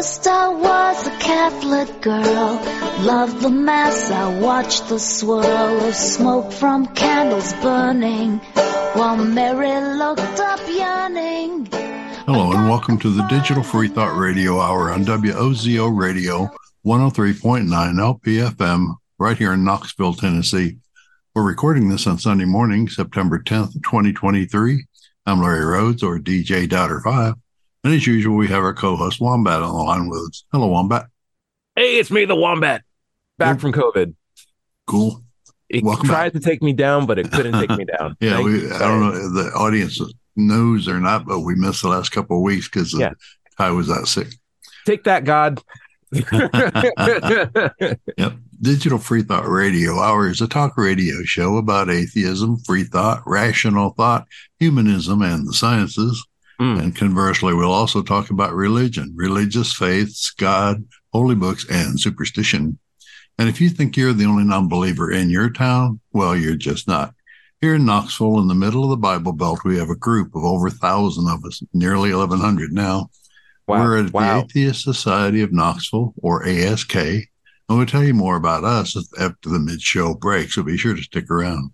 First I was a Catholic girl, loved the mass, I watched the swirl of smoke from candles burning, while Mary looked up yearning. Hello and welcome to the Digital Free Thought Radio Hour on WOZO Radio 103.9 LPFM right here in Knoxville, Tennessee. We're recording this on Sunday morning, September 10th, 2023. I'm Larry Rhodes or DJ Doubter 5. And as usual, we have our co-host Wombat on the line with us. Hello, Wombat. Hey, it's me, the Wombat, back from COVID. Cool. It Welcome tried to take me down, but it couldn't take me down. Yeah, Thank we. I don't know if the audience knows or not, but we missed the last couple of weeks because Yeah. I was that sick. Take that, God. Yep. Digital Free Thought Radio Hour is a talk radio show about atheism, free thought, rational thought, humanism, and the sciences. Mm. And conversely, we'll also talk about religion, religious faiths, God, holy books, and superstition. And if you think you're the only non believer in your town, well, you're just not. Here in Knoxville, in the middle of the Bible Belt, we have a group of over a thousand of us, nearly 1,100 now. Wow. We're at wow. the Atheist Society of Knoxville, or ASK, and we'll tell you more about us after the mid-show break. So be sure to stick around.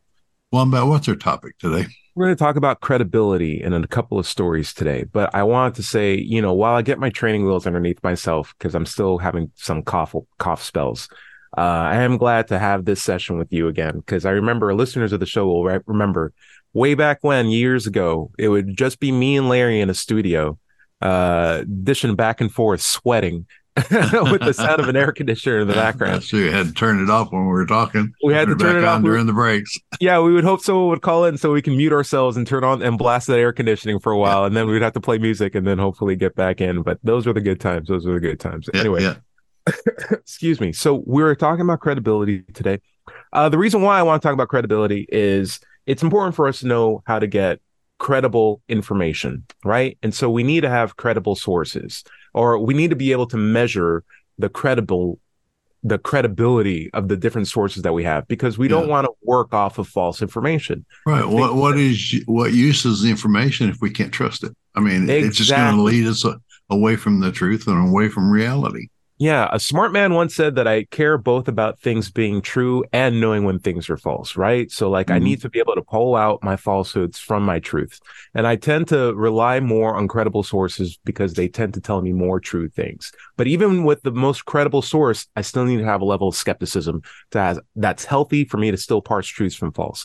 Wombat, what's our topic today? We're going to talk about credibility and a couple of stories today. But I wanted to say, you know, while I get my training wheels underneath myself, because I'm still having some cough cough spells, uh, I am glad to have this session with you again. Because I remember listeners of the show will re- remember way back when, years ago, it would just be me and Larry in a studio, uh, dishing back and forth, sweating. with the sound of an air conditioner in the background. So you had to turn it off when we were talking. We had to Put turn it off. on during the breaks. Yeah, we would hope someone would call in so we can mute ourselves and turn on and blast that air conditioning for a while, and then we'd have to play music and then hopefully get back in. But those were the good times. Those were the good times. Yeah, anyway, yeah. excuse me. So we were talking about credibility today. Uh, the reason why I want to talk about credibility is it's important for us to know how to get credible information, right? And so we need to have credible sources, or we need to be able to measure the credible the credibility of the different sources that we have because we don't want to work off of false information. Right. What what is what use is the information if we can't trust it? I mean, it's just going to lead us away from the truth and away from reality. Yeah, a smart man once said that I care both about things being true and knowing when things are false, right? So like I Mhm. need to be able to pull out my falsehoods from my truth. And I tend to rely more on credible sources because they tend to tell me more true things. But even with the most credible source, I still need to have a level of skepticism to have, that's healthy for me to still parse truths from false.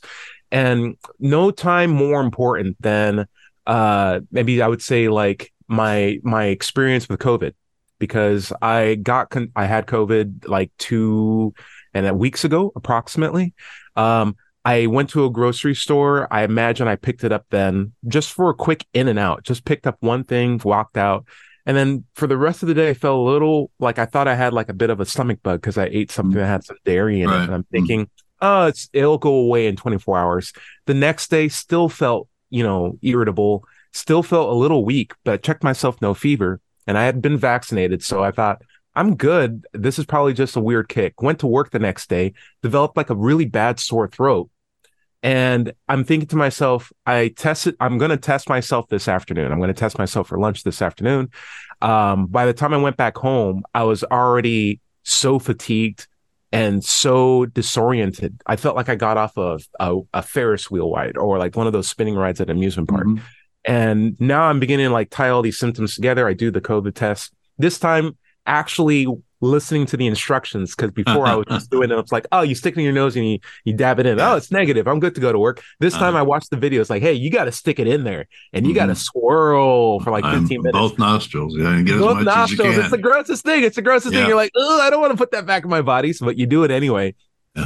And no time more important than uh maybe I would say like my my experience with COVID because I got con- I had COVID like two and a weeks ago approximately. Um, I went to a grocery store. I imagine I picked it up then just for a quick in and out. Just picked up one thing, walked out, and then for the rest of the day, I felt a little like I thought I had like a bit of a stomach bug because I ate something that had some dairy in Right. it. And I'm thinking, oh, it's it'll go away in 24 hours. The next day, still felt you know irritable, still felt a little weak, but I checked myself, no fever and I had been vaccinated. So I thought, I'm good. This is probably just a weird kick. Went to work the next day, developed like a really bad sore throat. And I'm thinking to myself, I tested, I'm going to test myself this afternoon. I'm going to test myself for lunch this afternoon. Um, by the time I went back home, I was already so fatigued and so disoriented. I felt like I got off of a, a Ferris wheel ride or like one of those spinning rides at an amusement park. Mhm. And now I'm beginning to like tie all these symptoms together. I do the COVID test. This time, actually listening to the instructions because before I was just doing it, it's like, oh, you stick it in your nose and you, you dab it in. Oh, it's negative. I'm good to go to work. This time Uh-huh. I watched the video. It's like, hey, you got to stick it in there and you got to swirl for like 15 Um, minutes. Both nostrils. Yeah, and get as Both much nostrils. as you It's the grossest thing. It's the grossest Yeah. thing. You're like, oh, I don't want to put that back in my body. So, but you do it anyway. Yeah.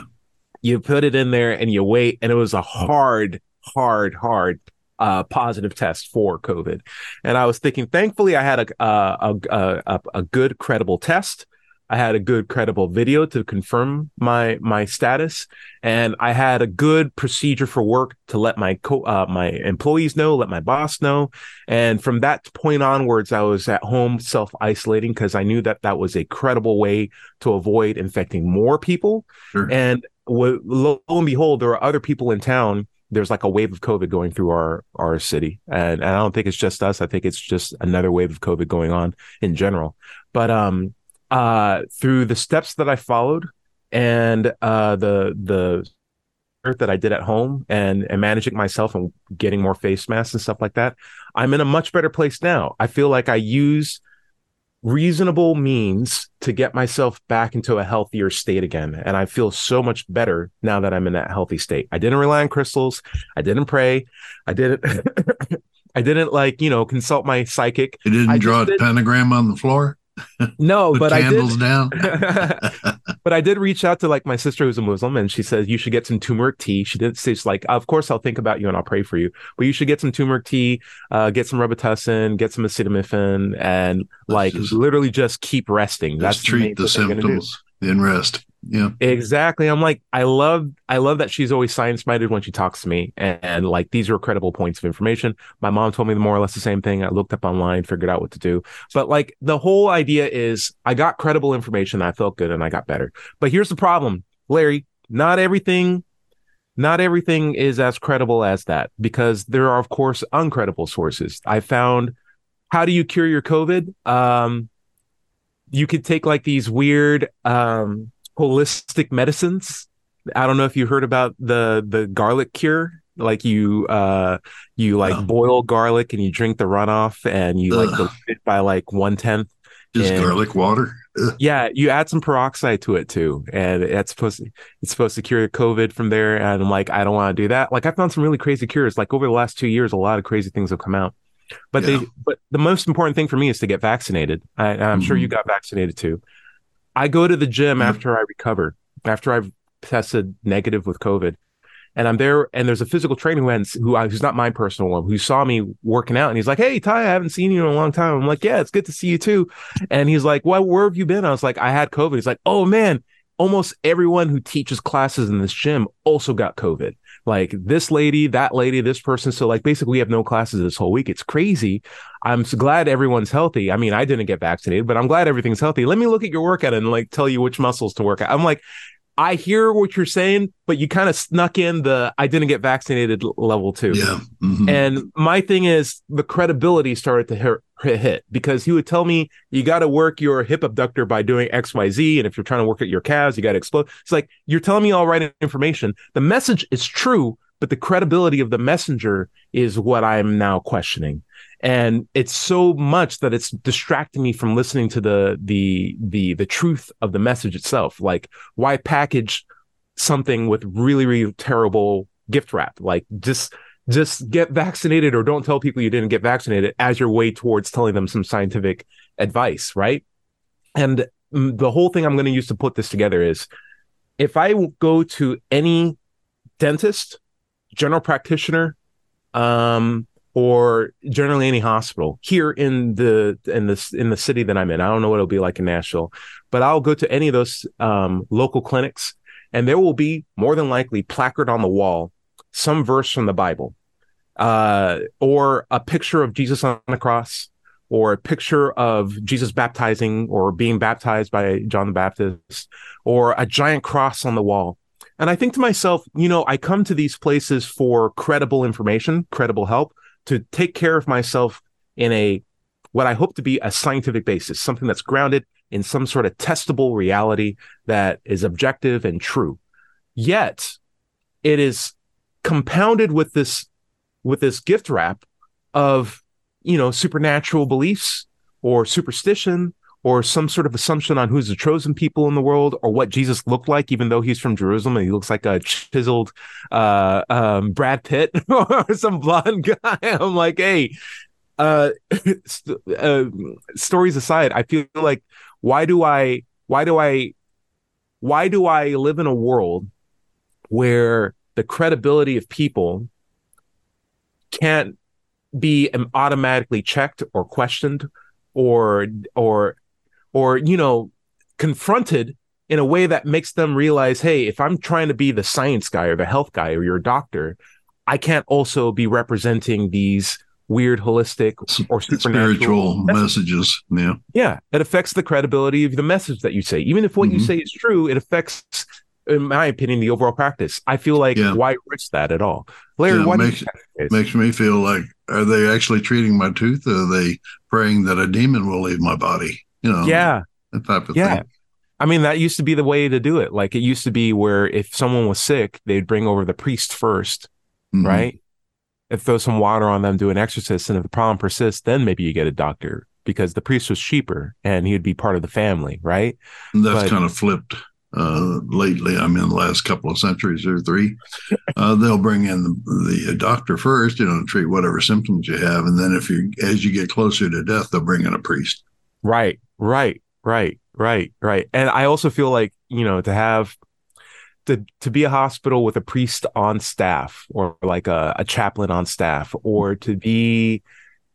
You put it in there and you wait. And it was a hard, hard, hard uh, positive test for COVID. And I was thinking, thankfully, I had a, a, a, a, a good, credible test. I had a good credible video to confirm my my status, and I had a good procedure for work to let my co uh, my employees know, let my boss know, and from that point onwards, I was at home self isolating because I knew that that was a credible way to avoid infecting more people. Sure. And w- lo and behold, there are other people in town there's like a wave of COVID going through our our city, and, and I don't think it's just us. I think it's just another wave of COVID going on in general. But um, uh, through the steps that I followed and uh, the the that I did at home and, and managing myself and getting more face masks and stuff like that, I'm in a much better place now. I feel like I use reasonable means to get myself back into a healthier state again. And I feel so much better now that I'm in that healthy state. I didn't rely on crystals. I didn't pray. I didn't I didn't like, you know, consult my psychic. You didn't I draw a did, pentagram on the floor? No, but I did. down. but I did reach out to like my sister who's a Muslim, and she said you should get some turmeric tea. She did say it's like, of course I'll think about you and I'll pray for you, but you should get some turmeric tea, uh, get some Robitussin, get some acetaminophen, and like just, literally just keep resting. That's treat the, the symptoms, then rest. Yeah. Exactly. I'm like, I love, I love that she's always science minded when she talks to me. And, and, like, these are credible points of information. My mom told me more or less the same thing. I looked up online, figured out what to do. But like, the whole idea is I got credible information. I felt good and I got better. But here's the problem, Larry, not everything, not everything is as credible as that because there are, of course, uncredible sources. I found, how do you cure your COVID? Um, you could take like these weird, um, holistic medicines. I don't know if you heard about the the garlic cure. Like you uh you like oh. boil garlic and you drink the runoff and you Ugh. like dilute it by like one tenth. Just and, garlic water. Ugh. Yeah, you add some peroxide to it too, and it's supposed to, it's supposed to cure COVID from there. And I'm like, I don't want to do that. Like I found some really crazy cures. Like over the last two years, a lot of crazy things have come out. But yeah. they, but the most important thing for me is to get vaccinated. I, am mm-hmm. sure you mm-hmm. got vaccinated too. I go to the gym mm-hmm. after I recover, after I've tested negative with COVID. And I'm there, and there's a physical trainer who, who I, who's not my personal one, who saw me working out, and he's like, "Hey, Ty, I haven't seen you in a long time." I'm like, "Yeah, it's good to see you too." And he's like, "Well, where have you been?" I was like, "I had COVID." He's like, "Oh man, almost everyone who teaches classes in this gym also got COVID." Like this lady, that lady, this person. So like basically we have no classes this whole week. It's crazy. I'm so glad everyone's healthy. I mean, I didn't get vaccinated, but I'm glad everything's healthy. Let me look at your workout and like tell you which muscles to work out. I'm like, I hear what you're saying, but you kind of snuck in the I didn't get vaccinated level too. Yeah. Mm-hmm. And my thing is the credibility started to hit, hit because he would tell me you got to work your hip abductor by doing XYZ. And if you're trying to work at your calves, you got to explode. It's like you're telling me all right information. The message is true, but the credibility of the messenger is what I'm now questioning. And it's so much that it's distracting me from listening to the the the the truth of the message itself. Like why package something with really really terrible gift wrap? Like just just get vaccinated or don't tell people you didn't get vaccinated as your way towards telling them some scientific advice right? And the whole thing i'm going to use to put this together is if i go to any dentist general practitioner um or generally any hospital here in the in the in the city that I'm in. I don't know what it'll be like in Nashville, but I'll go to any of those um, local clinics, and there will be more than likely placard on the wall some verse from the Bible, uh, or a picture of Jesus on the cross, or a picture of Jesus baptizing or being baptized by John the Baptist, or a giant cross on the wall. And I think to myself, you know, I come to these places for credible information, credible help to take care of myself in a what I hope to be a scientific basis, something that's grounded in some sort of testable reality that is objective and true. Yet it is compounded with this with this gift wrap of you know supernatural beliefs or superstition or some sort of assumption on who's the chosen people in the world or what Jesus looked like, even though he's from Jerusalem and he looks like a chiseled uh, um, Brad Pitt or some blonde guy. I'm like, hey, uh, st- uh, stories aside, I feel like why do I, why do I, why do I live in a world where the credibility of people can't be automatically checked or questioned or or or you know confronted in a way that makes them realize, hey, if I'm trying to be the science guy or the health guy or your doctor, I can't also be representing these weird holistic or spiritual messages. Yeah. Yeah. It affects the credibility of the message that you say. Even if what mm-hmm. you say is true, it affects, in my opinion, the overall practice. I feel like yeah. why risk that at all? Larry, yeah, makes, makes me feel like are they actually treating my tooth? Or are they praying that a demon will leave my body? You know, yeah. That type of yeah. thing. I mean, that used to be the way to do it. Like it used to be where if someone was sick, they'd bring over the priest 1st mm-hmm. right? And throw some water on them, do an exorcist. And if the problem persists, then maybe you get a doctor because the priest was cheaper and he'd be part of the family, right? And that's but, kind of flipped uh, lately. I mean, the last couple of centuries or three, uh, they'll bring in the, the, doctor first, you know, treat whatever symptoms you have, and then if you, as you get closer to death, they'll bring in a priest. Right, right, right. Right, right. And I also feel like, you know, to have to to be a hospital with a priest on staff or like a, a chaplain on staff or to be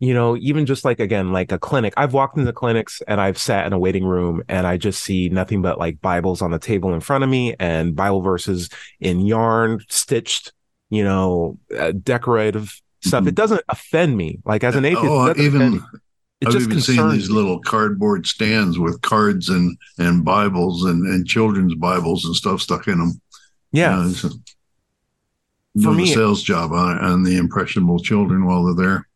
you know even just like again like a clinic i've walked into clinics and i've sat in a waiting room and i just see nothing but like bibles on the table in front of me and bible verses in yarn stitched you know uh, decorative stuff mm-hmm. it doesn't offend me like as an atheist oh, even it I've even seen these me. little cardboard stands with cards and and Bibles and and children's Bibles and stuff stuck in them. Yeah, uh, for me, a sales job on on the impressionable children while they're there.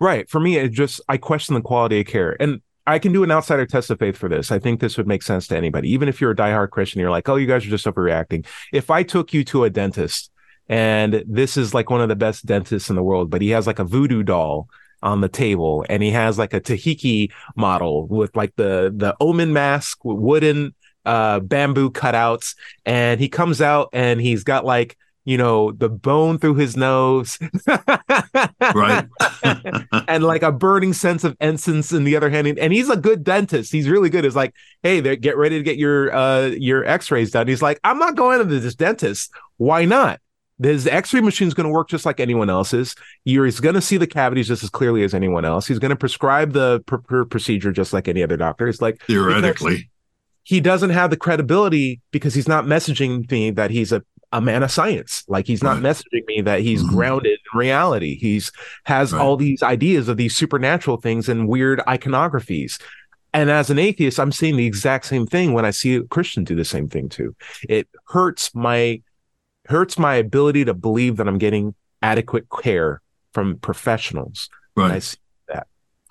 Right. For me, it just I question the quality of care, and I can do an outsider test of faith for this. I think this would make sense to anybody, even if you're a diehard Christian. You're like, oh, you guys are just overreacting. If I took you to a dentist, and this is like one of the best dentists in the world, but he has like a voodoo doll on the table and he has like a tahiki model with like the the omen mask wooden uh bamboo cutouts and he comes out and he's got like you know the bone through his nose right. and like a burning sense of incense in the other hand and he's a good dentist. He's really good. It's like hey get ready to get your uh your x-rays done. He's like i'm not going to this dentist. Why not his X-ray machine is going to work just like anyone else's. You're, he's going to see the cavities just as clearly as anyone else. He's going to prescribe the pr- pr- procedure just like any other doctor. It's like theoretically, he doesn't have the credibility because he's not messaging me that he's a, a man of science. Like he's not right. messaging me that he's mm-hmm. grounded in reality. He's has right. all these ideas of these supernatural things and weird iconographies. And as an atheist, I'm seeing the exact same thing when I see a Christian do the same thing too. It hurts my hurts my ability to believe that I'm getting adequate care from professionals. Right. I see that.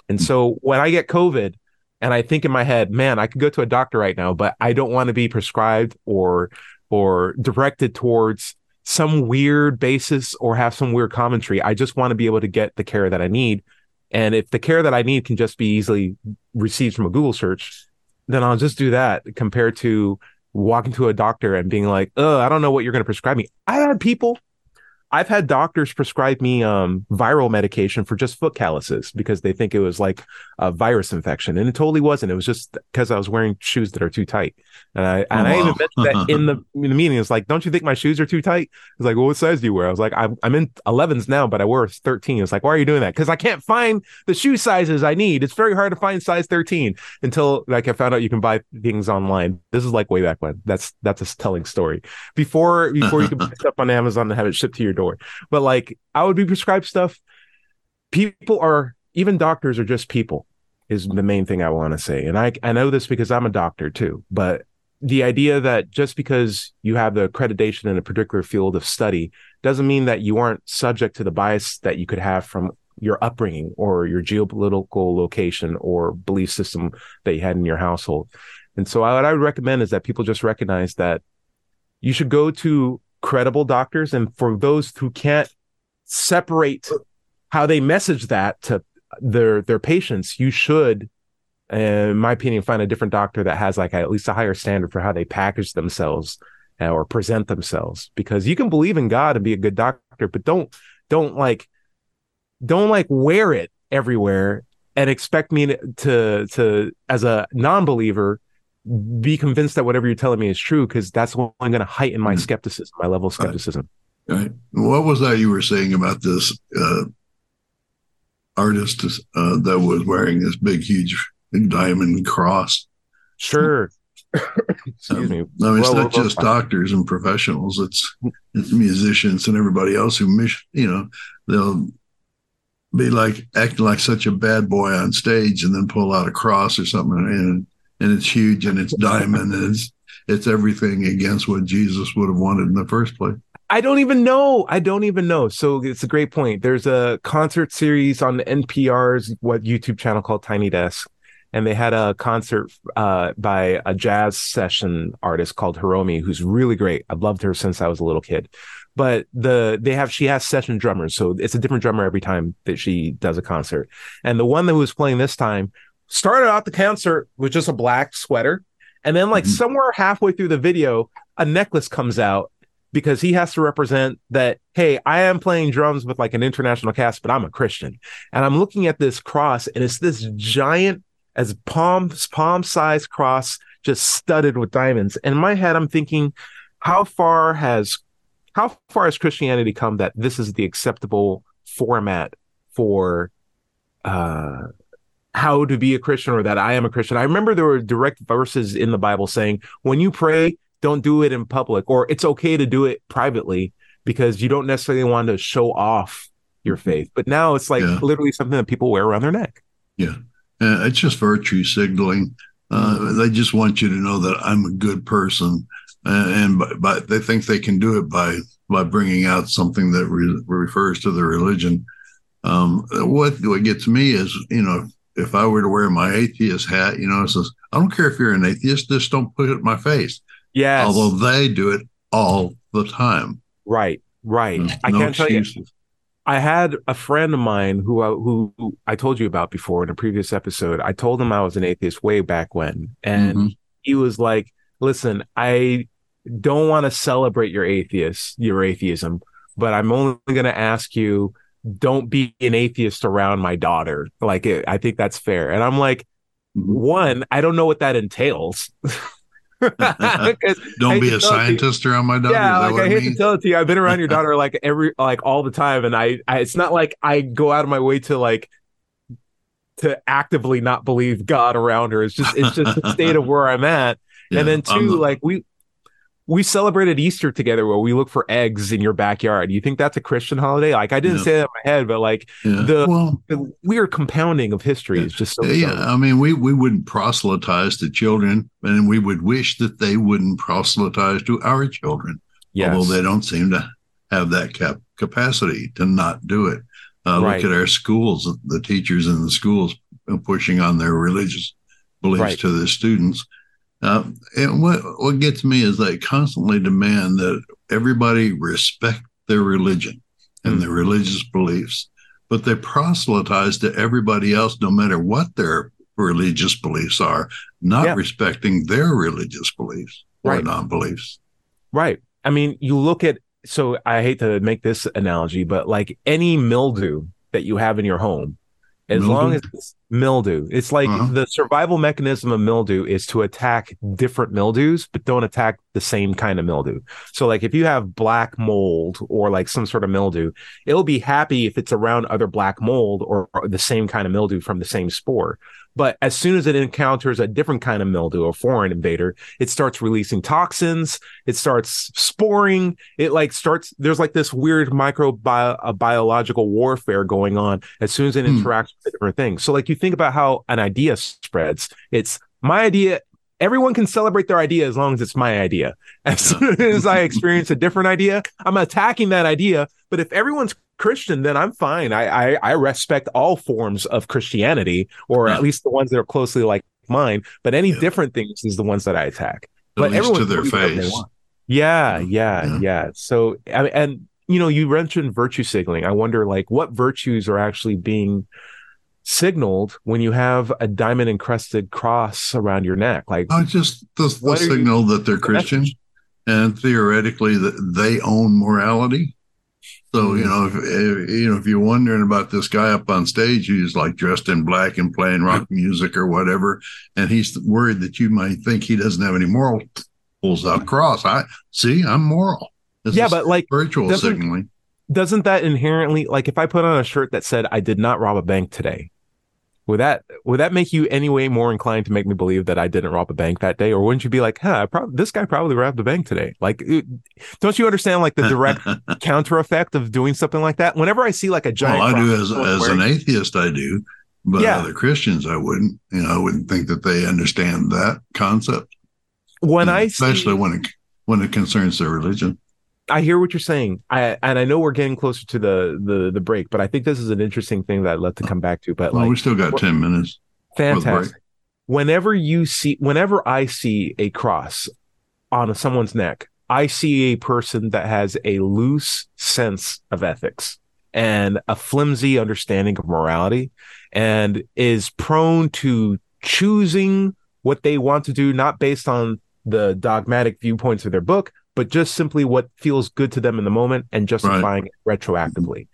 And so when I get COVID and I think in my head, man, I could go to a doctor right now, but I don't want to be prescribed or or directed towards some weird basis or have some weird commentary. I just want to be able to get the care that I need. And if the care that I need can just be easily received from a Google search, then I'll just do that compared to walking to a doctor and being like, "Oh, I don't know what you're going to prescribe me." I've had people I've had doctors prescribe me um, viral medication for just foot calluses because they think it was like a virus infection, and it totally wasn't. It was just because I was wearing shoes that are too tight. And I and oh, I even mentioned that in the in the meeting. It's like, don't you think my shoes are too tight? It's like, well, what size do you wear? I was like, I'm I'm in 11s now, but I wear 13. It's like, why are you doing that? Because I can't find the shoe sizes I need. It's very hard to find size 13 until like I found out you can buy things online. This is like way back when. That's that's a telling story. Before before you could pick stuff on Amazon and have it shipped to your door But like I would be prescribed stuff. People are even doctors are just people is the main thing I want to say. And I I know this because I'm a doctor too, but the idea that just because you have the accreditation in a particular field of study doesn't mean that you aren't subject to the bias that you could have from your upbringing or your geopolitical location or belief system that you had in your household. And so what I would recommend is that people just recognize that you should go to credible doctors and for those who can't separate how they message that to their their patients you should in my opinion find a different doctor that has like at least a higher standard for how they package themselves uh, or present themselves. Because you can believe in god and be a good doctor but don't don't like don't like wear it everywhere and expect me to to as a non-believer be convinced that whatever you're telling me is true because that's what I'm going to heighten my mm-hmm. skepticism, my level of skepticism. Right. What was that you were saying about this uh, artist uh, that was wearing this big, huge diamond cross? Sure. Excuse me. I mean, it's Well, not well, just well, doctors and professionals. It's it's musicians and everybody else who miss. You know, they'll be like acting like such a bad boy on stage, and then pull out a cross or something, and and it's huge and it's diamond and it's it's everything against what Jesus would have wanted in the first place. I don't even know. I don't even know. So it's a great point. There's a concert series on NPR's what YouTube channel called Tiny Desk, and they had a concert uh, by a jazz session artist called Hiromi, who's really great. I've loved her since I was a little kid. But the they have she has session drummers, so it's a different drummer every time that she does a concert. And the one that was playing this time started out the concert with just a black sweater, and then like Mhm. somewhere halfway through the video, a necklace comes out because he has to represent that hey i am playing drums with like an international cast but i'm a christian. And i'm looking at this cross and it's this giant as palm palm size cross just studded with diamonds. And in my head i'm thinking how far has how far has christianity come that this is the acceptable format for uh how to be a christian or that i am a christian i remember there were direct verses in the bible saying when you pray don't do it in public or it's okay to do it privately because you don't necessarily want to show off your faith but now it's like Yeah. literally something that people wear around their neck Yeah, uh, it's just virtue signaling. Uh, they just want you to know that I'm a good person, uh, and by, by, they think they can do it by by bringing out something that re- refers to the religion. Um, what what gets me is, you know, if I were to wear my atheist hat, you know, it says, I don't care if you're an atheist, just don't put it in my face. yes Although they do it all the time. right right There's i no can't tell you. I had a friend of mine who, I- who who I told you about before in a previous episode. I told him I was an atheist way back when, and Mhm. he was like, "Listen, I don't want to celebrate your atheist, your atheism, but I'm only going to ask you, don't be an atheist around my daughter. Like, it, I think that's fair." And I'm like, Mhm. one, I don't know what that entails. Don't be a scientist around my daughter. yeah, like I it hate to tell it to you, I've been around your daughter like every like all the time, and I, I it's not like I go out of my way to like to actively not believe God around her. It's just it's just the state of where I'm at. Yeah, and then 2 the- like we we celebrated Easter together where we look for eggs in your backyard. You think that's a Christian holiday? Like I didn't Yeah. say that in my head, but like yeah. the- well, the weird compounding of history is just so yeah, subtle. I mean, we we wouldn't proselytize to children, and we would wish that they wouldn't proselytize to our children, Yes. although they don't seem to have that cap- capacity to not do it. Uh, Right. Look at our schools, the teachers in the schools pushing on their religious beliefs Right. to the students. Uh, and what what gets me is they constantly demand that everybody respect their religion and their religious beliefs, but they proselytize to everybody else, no matter what their religious beliefs are, not Yeah. respecting their religious beliefs or Right. non-beliefs. Right. I mean, you look at so I hate to make this analogy, but like any mildew that you have in your home, as Mildew? long as it's mildew, it's like Uh-huh. the survival mechanism of mildew is to attack different mildews, but don't attack the same kind of mildew. So, like if you have black mold or like some sort of mildew, it'll be happy if it's around other black mold or, or the same kind of mildew from the same spore. But as soon as it encounters a different kind of mildew, a foreign invader, it starts releasing toxins. It starts sporing. It like starts. There's like this weird microbiological uh, warfare going on as soon as it Hmm. interacts with different things. So like you think about how an idea spreads. It's my idea. Everyone can celebrate their idea as long as it's my idea. As soon as I experience a different idea, I'm attacking that idea. But if everyone's Christian, then I'm fine. I I, I respect all forms of Christianity, or Yeah. at least the ones that are closely like mine. But any Yeah. different things is the ones that I attack. At But least to their can do whatever they face. Yeah, Yeah. yeah, Yeah. yeah. So, I mean, and you know, you mentioned virtue signaling. I wonder, like, what virtues are actually being signaled when you have a diamond encrusted cross around your neck? Like, Oh, just the, the What you- signal that they're the Christian and theoretically that they own morality. So you Mhm. know, if, if you know if you're wondering about this guy up on stage who's like dressed in black and playing rock music or whatever, and he's worried that you might think he doesn't have any moral, pulls out cross. I see, I'm moral. This yeah, but like, spiritual doesn't- signaling. doesn't that inherently, like, if I put on a shirt that said, I did not rob a bank today, would that would that make you any way more inclined to make me believe that I didn't rob a bank that day, or wouldn't you be like, "Huh, prob- this guy probably robbed a bank today"? Like, it, don't you understand like the direct counter effect of doing something like that? Whenever I see like a giant, well, I do as as an atheist, I do, but Yeah. other Christians, I wouldn't. You know, I wouldn't think that they understand that concept, when know, I especially see, when it when it concerns their religion. I hear what you're saying. I and I know we're getting closer to the the the break, but I think this is an interesting thing that I'd love to come back to. But Well, like, we still got ten minutes. fantastic. Whenever you see, whenever I see a cross on someone's neck, I see a person that has a loose sense of ethics and a flimsy understanding of morality and is prone to choosing what they want to do, not based on the dogmatic viewpoints of their book, but just simply what feels good to them in the moment and justifying it retroactively.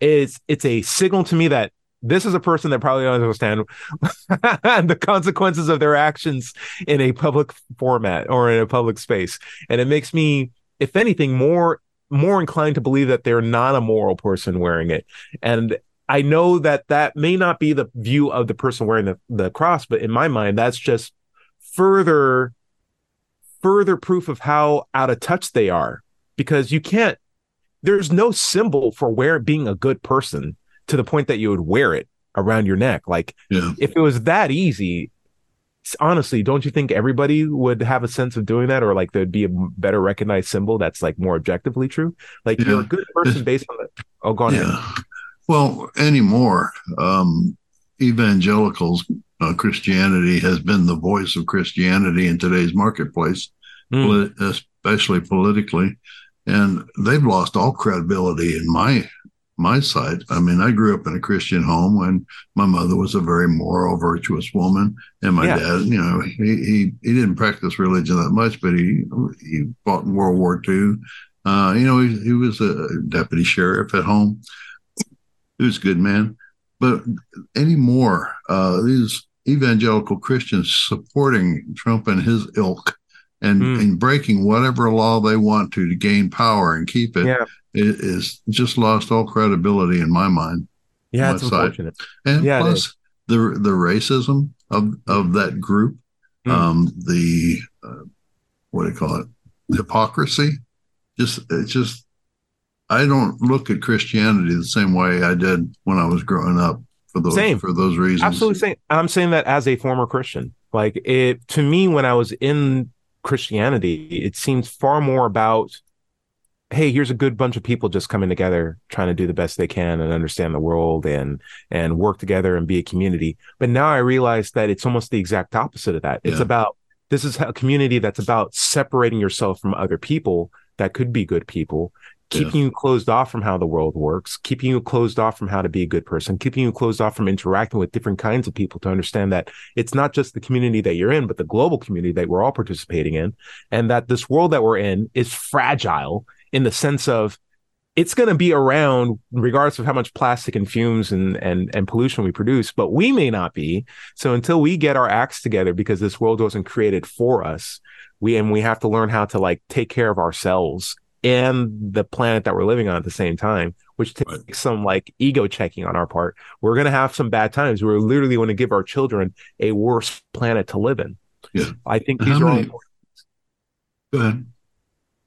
It's it's a signal to me that this is a person that probably doesn't understand the consequences of their actions in a public format or in a public space. And it makes me, if anything, more more inclined to believe that they're not a moral person wearing it. And I know that that may not be the view of the person wearing the, the cross, but in my mind, that's just further further proof of how out of touch they are because you can't there's no symbol for where being a good person to the point that you would wear it around your neck. Like Yeah, if it was that easy honestly don't you think everybody would have a sense of doing that? Or like there'd be a better recognized symbol that's like more objectively true? Like you're a good person based on the oh go on ahead. yeah. Well, anymore, um, evangelicals, uh, Christianity has been the voice of Christianity in today's marketplace. Mm. especially politically, and they've lost all credibility in my my sight. I mean, I grew up in a Christian home, and my mother was a very moral, virtuous woman, and my Yeah. dad, you know, he he he didn't practice religion that much, but he he fought in World War II. Uh, you know, he, he was a deputy sheriff at home. He was a good man, but anymore, uh, these evangelical Christians supporting Trump and his ilk and, Hmm. and breaking whatever law they want to to gain power and keep it yeah is just lost all credibility in my mind. yeah it's unfortunate And Yeah, plus the the racism of of that group, Mm. um, the uh, what do you call it? Hypocrisy. Just it's just I don't look at Christianity the same way I did when I was growing up for those Same. for those reasons. absolutely saying i'm saying that as a former christian like it to me when i was in christianity it seems far more about hey here's a good bunch of people just coming together trying to do the best they can and understand the world and and work together and be a community but now i realize that it's almost the exact opposite of that it's Yeah. about this is a community that's about separating yourself from other people that could be good people keeping you closed off from how the world works, keeping you closed off from how to be a good person, keeping you closed off from interacting with different kinds of people to understand that it's not just the community that you're in, but the global community that we're all participating in. And that this world that we're in is fragile in the sense of it's going to be around regardless of how much plastic and fumes and, and, and pollution we produce, but we may not be. So until we get our acts together, because this world wasn't created for us, we, and we have to learn how to like take care of ourselves and the planet that we're living on at the same time, which takes Right. some like ego checking on our part. We're going to have some bad times. We're literally going to give our children a worse planet to live in. Yeah. I think How these are all many-. Go ahead.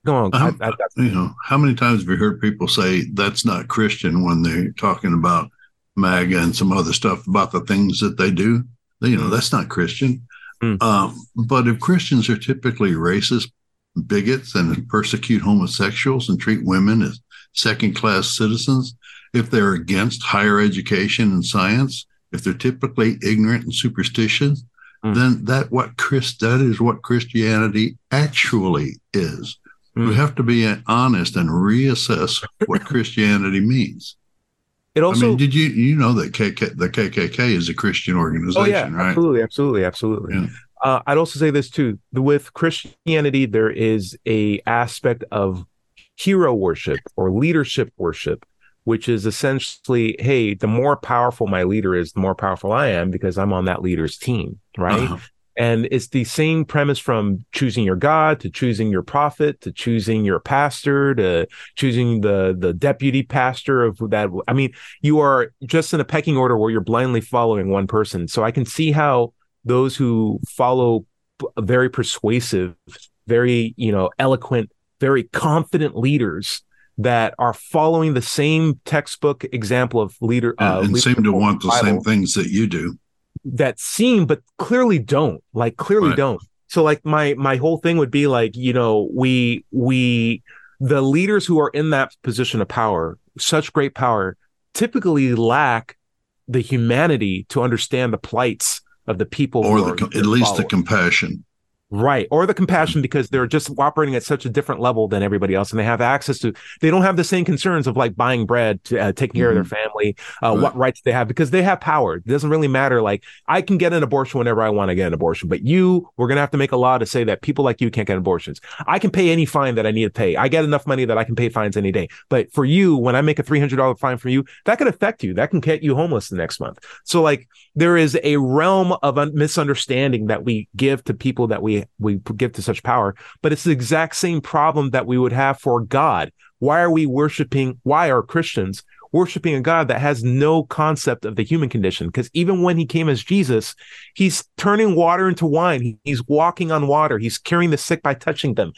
Go on. Uh-huh. I, I, you know, how many times have you heard people say that's not Christian when they're talking about MAGA and some other stuff about the things that they do? You know, that's not Christian. Mm. Um, but if Christians are typically racist bigots and persecute homosexuals and treat women as second class citizens, if they're against higher education and science, if they're typically ignorant and superstitious, Mm. then that what Chris that is what Christianity actually is. We Mm. have to be honest and reassess what Christianity means. it also I mean, did you you know that KK, the KKK is a Christian organization, Oh yeah, right? absolutely, absolutely, absolutely. Yeah. Uh, I'd also say this too: with Christianity, there is a aspect of hero worship or leadership worship, which is essentially, hey, the more powerful my leader is, the more powerful I am because I'm on that leader's team, right? Uh-huh. And it's the same premise from choosing your God to choosing your prophet to choosing your pastor to choosing the the deputy pastor of that. I mean, you are just in a pecking order where you're blindly following one person. So I can see how those who follow very persuasive, very you know eloquent, very confident leaders that are following the same textbook example of leader uh, and, and seem to want the Bible. same things that you do that seem but clearly don't like clearly right. don't so like my my whole thing would be like you know we we the leaders who are in that position of power such great power typically lack the humanity to understand the plights of the people or the, at least following. the compassion Right. Or the compassion because they're just operating at such a different level than everybody else. And they have access to, they don't have the same concerns of like buying bread, to, uh, taking care mm-hmm. of their mm-hmm. family, uh, right. what rights they have because they have power. It doesn't really matter. Like I can get an abortion whenever I want to get an abortion, but you, we're going to have to make a law to say that people like you can't get abortions. I can pay any fine that I need to pay. I get enough money that I can pay fines any day. But for you, when I make a $300 fine for you, that could affect you. That can get you homeless the next month. So like there is a realm of misunderstanding that we give to people that we, we give to such power, but it's the exact same problem that we would have for God. Why are we worshiping? Why are Christians worshiping a God that has no concept of the human condition? Because even when he came as Jesus, he's turning water into wine. He's walking on water. He's curing the sick by touching them.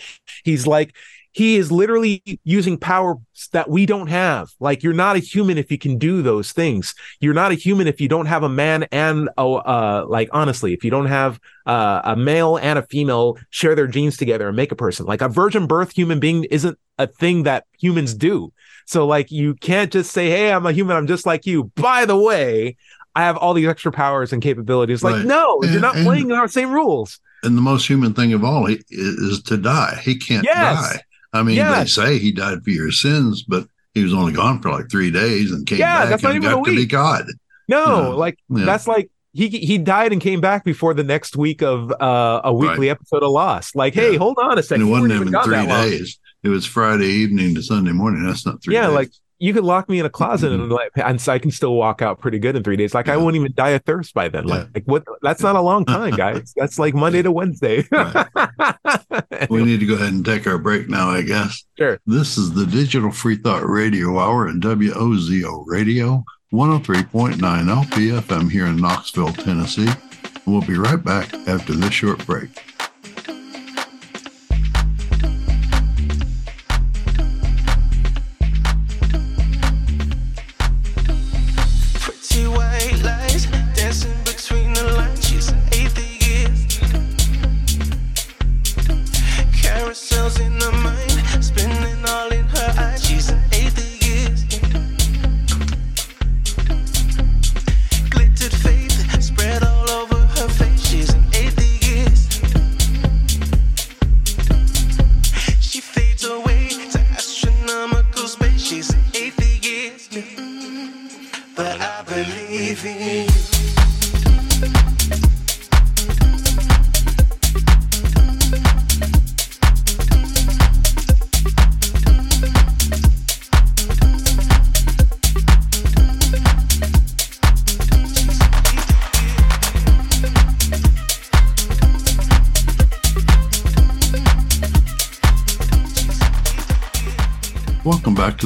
He's like, he is literally using power that we don't have. Like you're not a human if you can do those things. You're not a human if you don't have a man and a, uh, like honestly, if you don't have uh, a male and a female share their genes together and make a person. Like a virgin birth human being isn't a thing that humans do. So like you can't just say, "Hey, I'm a human. I'm just like you." By the way, I have all these extra powers and capabilities. Like, right. no, and, you're not and, playing our same rules. And the most human thing of all is to die. He can't yes. die. I mean, they say he died for your sins, but he was only gone for like three days and came yeah, back and got to be God. No, like yeah. that's like he he died and came back before the next week of uh, a weekly right. episode of Lost. Like, hey, hold on a second. And it wasn't even three days. It was Friday evening to Sunday morning. That's not three. Yeah, days. like you could lock me in a closet mm-hmm. and like and I can still walk out pretty good in three days. Like yeah. I won't even die of thirst by then. Like, yeah. like what that's not a long time, guys. that's like Monday to Wednesday. We need to go ahead and take our break now, I guess. Sure. This is the Digital Free Thought Radio Hour at WOZO Radio, 103.9 LPFM here in Knoxville, Tennessee. We'll be right back after this short break.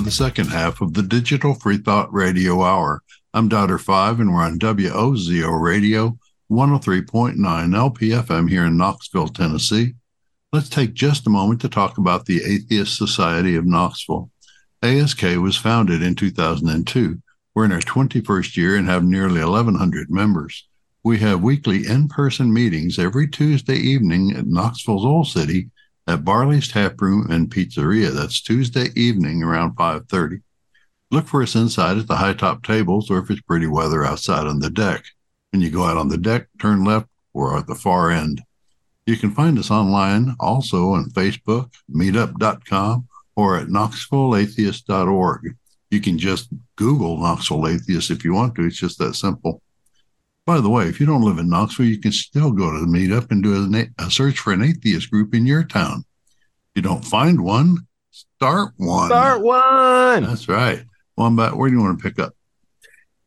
The second half of the Digital Free Thought Radio Hour. I'm Doubter 5, and we're on WOZO Radio 103.9 LPFM here in Knoxville, Tennessee. Let's take just a moment to talk about the Atheist Society of Knoxville. ASK was founded in 2002. We're in our 21st year and have nearly 1,100 members. We have weekly in person meetings every Tuesday evening at Knoxville's Old City at Barley's Tap Room and Pizzeria. That's Tuesday evening around 5:30. Look for us inside at the high top tables or if it's pretty weather outside on the deck. When you go out on the deck, turn left or at the far end. You can find us online also on Facebook, meetup.com, or at knoxvilleatheist.org. You can just Google Knoxville Atheist if you want to. It's just that simple. By the way, if you don't live in Knoxville, you can still go to the meetup and do a, a search for an atheist group in your town. If you don't find one, start one. Start one. That's right. Wombat, where do you want to pick up?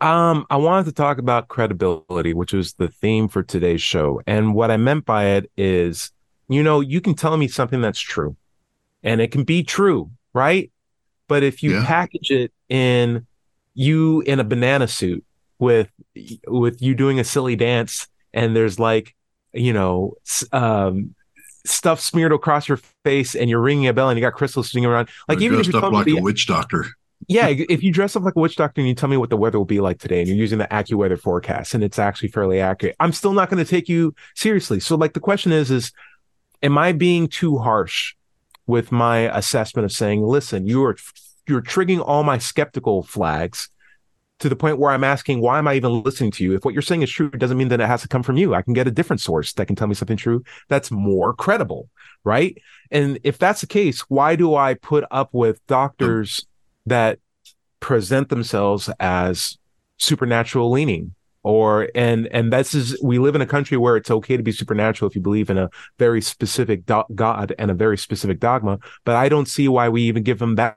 Um, I wanted to talk about credibility, which was the theme for today's show. And what I meant by it is, you know, you can tell me something that's true and it can be true, right? But if you Yeah. package it in you in a banana suit with with you doing a silly dance and there's like, you know, um stuff smeared across your face and you're ringing a bell and you got crystals sitting around like Or even if dressed you up tell like the- a witch doctor. yeah, if you dress up like a witch doctor and you tell me what the weather will be like today and you're using the AccuWeather forecast and it's actually fairly accurate, I'm still not going to take you seriously. So like the question is is am I being too harsh with my assessment of saying, "Listen, you are you're triggering all my skeptical flags." To the point where I'm asking, why am I even listening to you? If what you're saying is true, it doesn't mean that it has to come from you. I can get a different source that can tell me something true that's more credible, right? And if that's the case, why do I put up with doctors that present themselves as supernatural leaning or and and this is we live in a country where it's okay to be supernatural if you believe in a very specific do- god and a very specific dogma but i don't see why we even give them that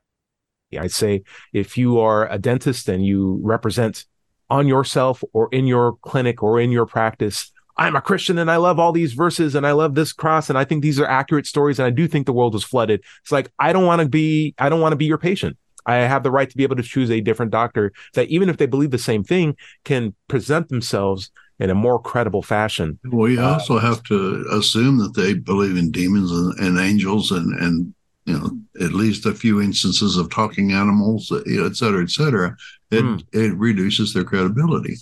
i say if you are a dentist and you represent on yourself or in your clinic or in your practice I'm a Christian and I love all these verses and I love this cross and I think these are accurate stories and I do think the world was flooded. It's like I don't want to be I don't want to be your patient. I have the right to be able to choose a different doctor that even if they believe the same thing can present themselves in a more credible fashion. Well, you Uh, also have to assume that they believe in demons and, and angels and, and, you know, at least a few instances of talking animals, you know, et cetera, et cetera. It, Hmm. it reduces their credibility.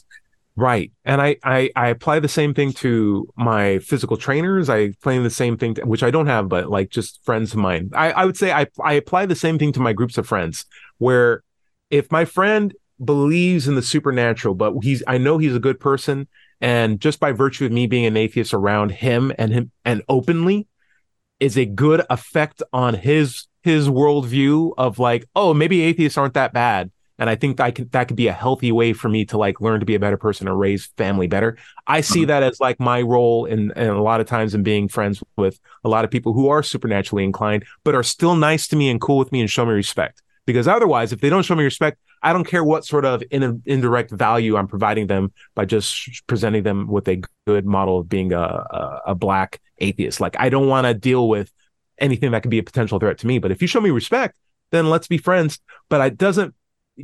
Right. And I, I, I apply the same thing to my physical trainers. I apply the same thing, to, which I don't have, but like just friends of mine. I, I would say I, I apply the same thing to my groups of friends where if my friend believes in the supernatural, but he's, I know he's a good person. And just by virtue of me being an atheist around him and him and openly is a good effect on his, his worldview of like, oh, maybe atheists aren't that bad and I think that could that could be a healthy way for me to like learn to be a better person or raise family better. I see Mhm. that as like my role in, in a lot of times in being friends with a lot of people who are supernaturally inclined, but are still nice to me and cool with me and show me respect. Because otherwise, if they don't show me respect, I don't care what sort of in, indirect value I'm providing them by just presenting them with a good model of being a, a, a black atheist. Like I don't want to deal with anything that could be a potential threat to me. But if you show me respect, then let's be friends. But it doesn't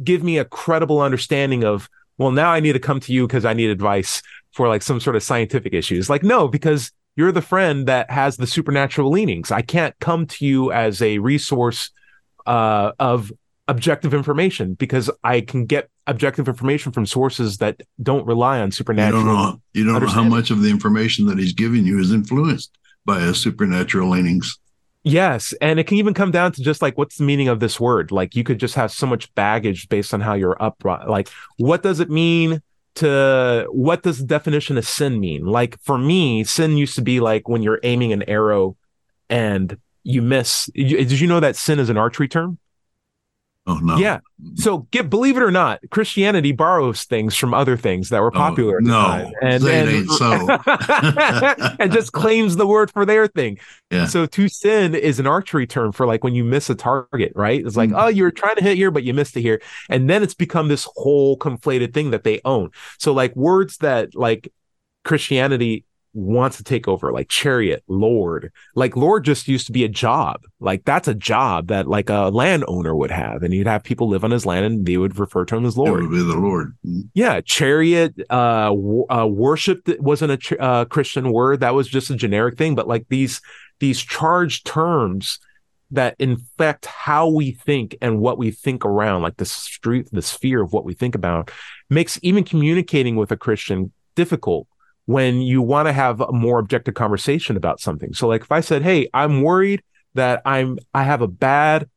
give me a credible understanding of well now i need to come to you because i need advice for like some sort of scientific issues like no because you're the friend that has the supernatural leanings i can't come to you as a resource uh, of objective information because i can get objective information from sources that don't rely on You supernatural don't know, you don't know how much of the information that he's giving you is influenced by his supernatural leanings. Yes, and it can even come down to just like what's the meaning of this word? Like you could just have so much baggage based on how you're up. Like what does it mean to what does the definition of sin mean? Like for me, sin used to be like when you're aiming an arrow and you miss. You- Did you know that sin is an archery term? Oh no. Yeah. So get believe it or not, Christianity borrows things from other things that were popular at the Oh, no. time. And, and, so. and just claims the word for their thing. Yeah. So to sin is an archery term for like when you miss a target, right? It's like, Mm. oh, you were trying to hit here, but you missed it here. And then it's become this whole conflated thing that they own. So like words that like Christianity wants to take over, like chariot, Lord. Like Lord just used to be a job. Like that's a job that like a landowner would have. And you'd have people live on his land and they would refer to him as It Lord. would be the Lord. Yeah, chariot, uh, w- uh, worship that wasn't a ch- uh, Christian word. That was just a generic thing. But like these these charged terms that infect how we think and what we think around, like the street, the sphere of what we think about, makes even communicating with a Christian difficult when you want to have a more objective conversation about something. So, like if I said, "Hey, I'm worried that I'm I have a bad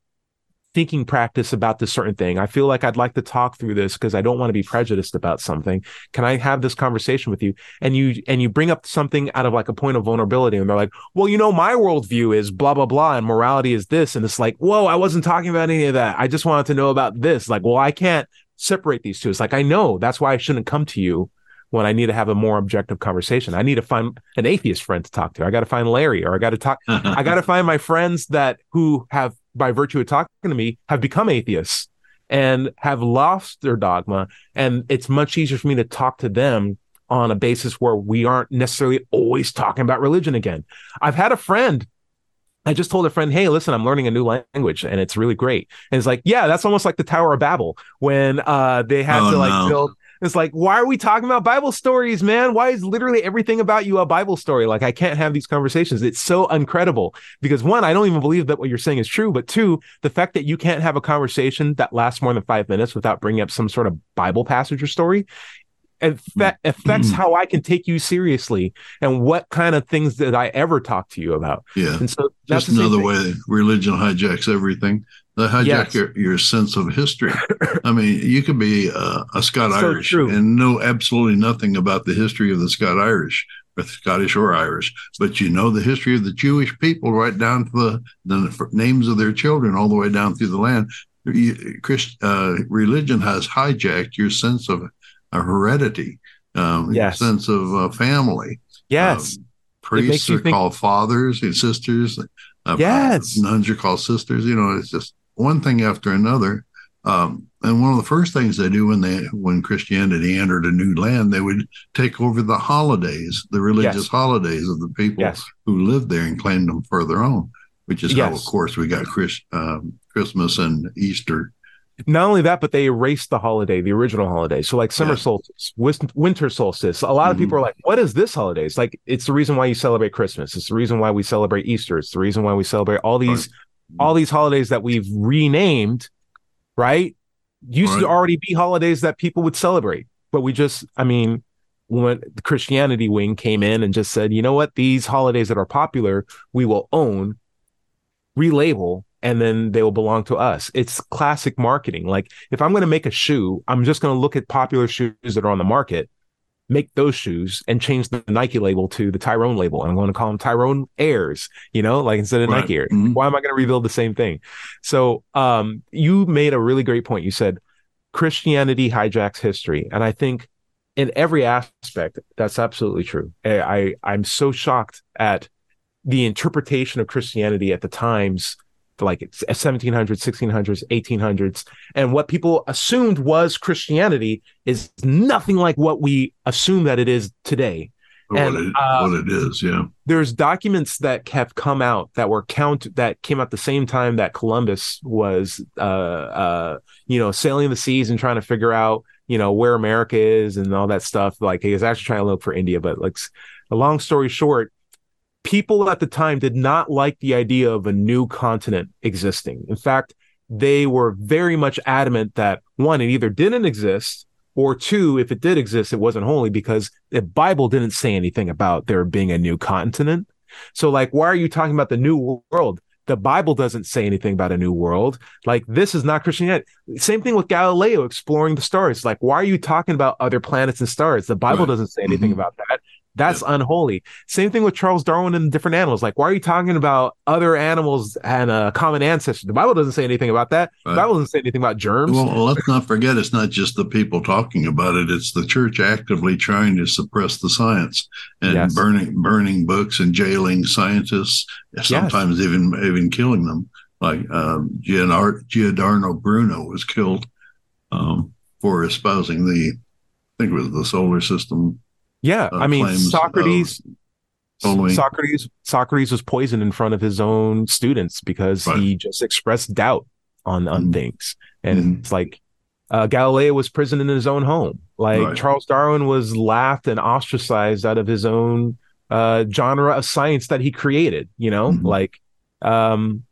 thinking practice about this certain thing. I feel like I'd like to talk through this because I don't want to be prejudiced about something. Can I have this conversation with you? And you and you bring up something out of like a point of vulnerability, and they're like, "Well, you know, my worldview is blah blah blah, and morality is this." And it's like, "Whoa, I wasn't talking about any of that. I just wanted to know about this." Like, well, I can't separate these two. It's like I know that's why I shouldn't come to you when I need to have a more objective conversation. I need to find an atheist friend to talk to. I got to find Larry, or I got to talk. I got to find my friends that who have, by virtue of talking to me, have become atheists and have lost their dogma. And it's much easier for me to talk to them on a basis where we aren't necessarily always talking about religion again. I've had a friend I just told a friend, "Hey, listen, I'm learning a new language, and it's really great." And it's like, "Yeah, that's almost like the Tower of Babel when uh, they had oh, to like no. build." It's like, why are we talking about Bible stories, man? Why is literally everything about you a Bible story? Like, I can't have these conversations. It's so incredible because one, I don't even believe that what you're saying is true. But two, the fact that you can't have a conversation that lasts more than five minutes without bringing up some sort of Bible passage or story affect, affects mm-hmm. how I can take you seriously and what kind of things that I ever talk to you about. Yeah. And so that's just another way religion hijacks everything. They hijack yes. your, your sense of history. I mean, you could be uh, a Scott so Irish true. and know absolutely nothing about the history of the Scott Irish or Scottish or Irish, but you know the history of the Jewish people right down to the, the names of their children all the way down through the land. Christ, uh, religion has hijacked your sense of a heredity, um, yes. sense of uh, family. Yes. Um, priests are think- called fathers and sisters. Uh, yes. Nuns are called sisters. You know, it's just one thing after another. Um, and one of the first things they do when they when Christianity entered a new land, they would take over the holidays, the religious yes. holidays of the people yes. who lived there and claim them for their own. Which is yes. how, of course, we got Chris, um, Christmas and Easter not only that, but they erased the holiday, the original holiday. So like summer yeah. solstice, winter solstice. A lot of mm-hmm. people are like, "What is this holiday?" It's like it's the reason why you celebrate Christmas. It's the reason why we celebrate Easter. It's the reason why we celebrate all these right. All these holidays that we've renamed. Right? Used right. to already be holidays that people would celebrate, but we just, I mean, when the Christianity wing came in and just said, you know what, these holidays that are popular, we will own, relabel, and then they will belong to us. It's classic marketing. Like if I'm going to make a shoe, I'm just going to look at popular shoes that are on the market, make those shoes and change the Nike label to the Tyrone label. And I'm going to call them Tyrone Airs, you know, like instead of right. Nike Air. Mm-hmm. Why am I going to rebuild the same thing? So um, you made a really great point. You said Christianity hijacks history. And I think in every aspect, that's absolutely true. I, I I'm so shocked at the interpretation of Christianity at the times like 1700s 1600s 1800s and what people assumed was christianity is nothing like what we assume that it is today. And, what, it, uh, what it is yeah. there's documents that have come out that were count that came out the same time that columbus was uh uh you know sailing the seas and trying to figure out you know where america is and all that stuff. Like he was actually trying to look for india but like a long story short people at the time did not like the idea of a new continent existing. In fact, they were very much adamant that one, it either didn't exist, or two, if it did exist, it wasn't holy because the Bible didn't say anything about there being a new continent. So, like, why are you talking about the new world? The Bible doesn't say anything about a new world. Like, this is not Christianity. Same thing with Galileo exploring the stars. Like, why are you talking about other planets and stars? The Bible right. doesn't say anything mm-hmm. about that. That's yeah. unholy. Same thing with Charles Darwin and different animals. Like, why are you talking about other animals and a common ancestor? The Bible doesn't say anything about that. Right. The Bible doesn't say anything about germs. Well, let's not forget it's not just the people talking about it. It's the church actively trying to suppress the science and yes. burning burning books and jailing scientists, sometimes yes. even even killing them. Like um, Giordano Bruno was killed um, for espousing the, I think it was the solar system yeah, uh, I mean Socrates. Totally. Socrates Socrates was poisoned in front of his own students because right. he just expressed doubt on on mm things, and mm it's like uh, Galileo was prisoned in his own home. Like right. Charles Darwin was laughed and ostracized out of his own uh, genre of science that he created. You know, mm-hmm. like um,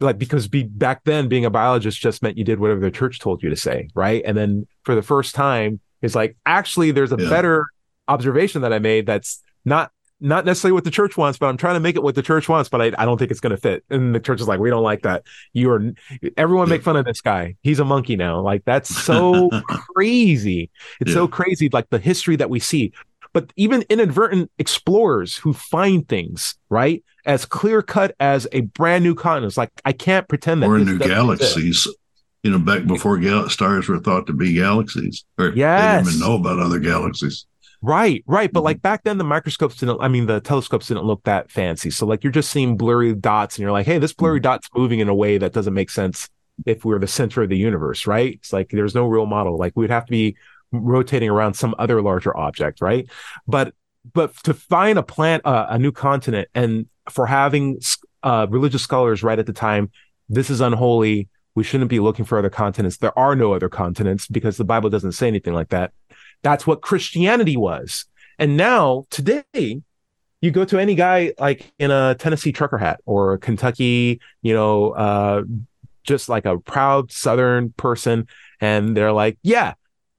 like because be, back then being a biologist just meant you did whatever the church told you to say, right? And then for the first time, it's like actually there's a yeah. better observation that I made that's not not necessarily what the church wants, but I'm trying to make it what the church wants, but I, I don't think it's going to fit. And the church is like, we don't like that. You are, everyone make fun of this guy. He's a monkey now. Like, that's so crazy. It's yeah. so crazy. Like the history that we see, but even inadvertent explorers who find things, right? As clear cut as a brand new continent. It's like, I can't pretend that. Or new galaxies. Exist. You know, back before gal- stars were thought to be galaxies, or yes. they didn't even know about other galaxies. Right, right. But mm-hmm. like back then, the microscopes didn't, I mean, the telescopes didn't look that fancy. So like you're just seeing blurry dots and you're like, hey, this blurry mm-hmm. dot's moving in a way that doesn't make sense if we're the center of the universe, right? It's like there's no real model. Like we'd have to be rotating around some other larger object, right? But but to find a plant, uh, a new continent, and for having uh, religious scholars right at the time, this is unholy. We shouldn't be looking for other continents. There are no other continents because the Bible doesn't say anything like that. That's what Christianity was. And now, today, you go to any guy like in a Tennessee trucker hat or a Kentucky, you know, uh, just like a proud Southern person, and they're like, yeah,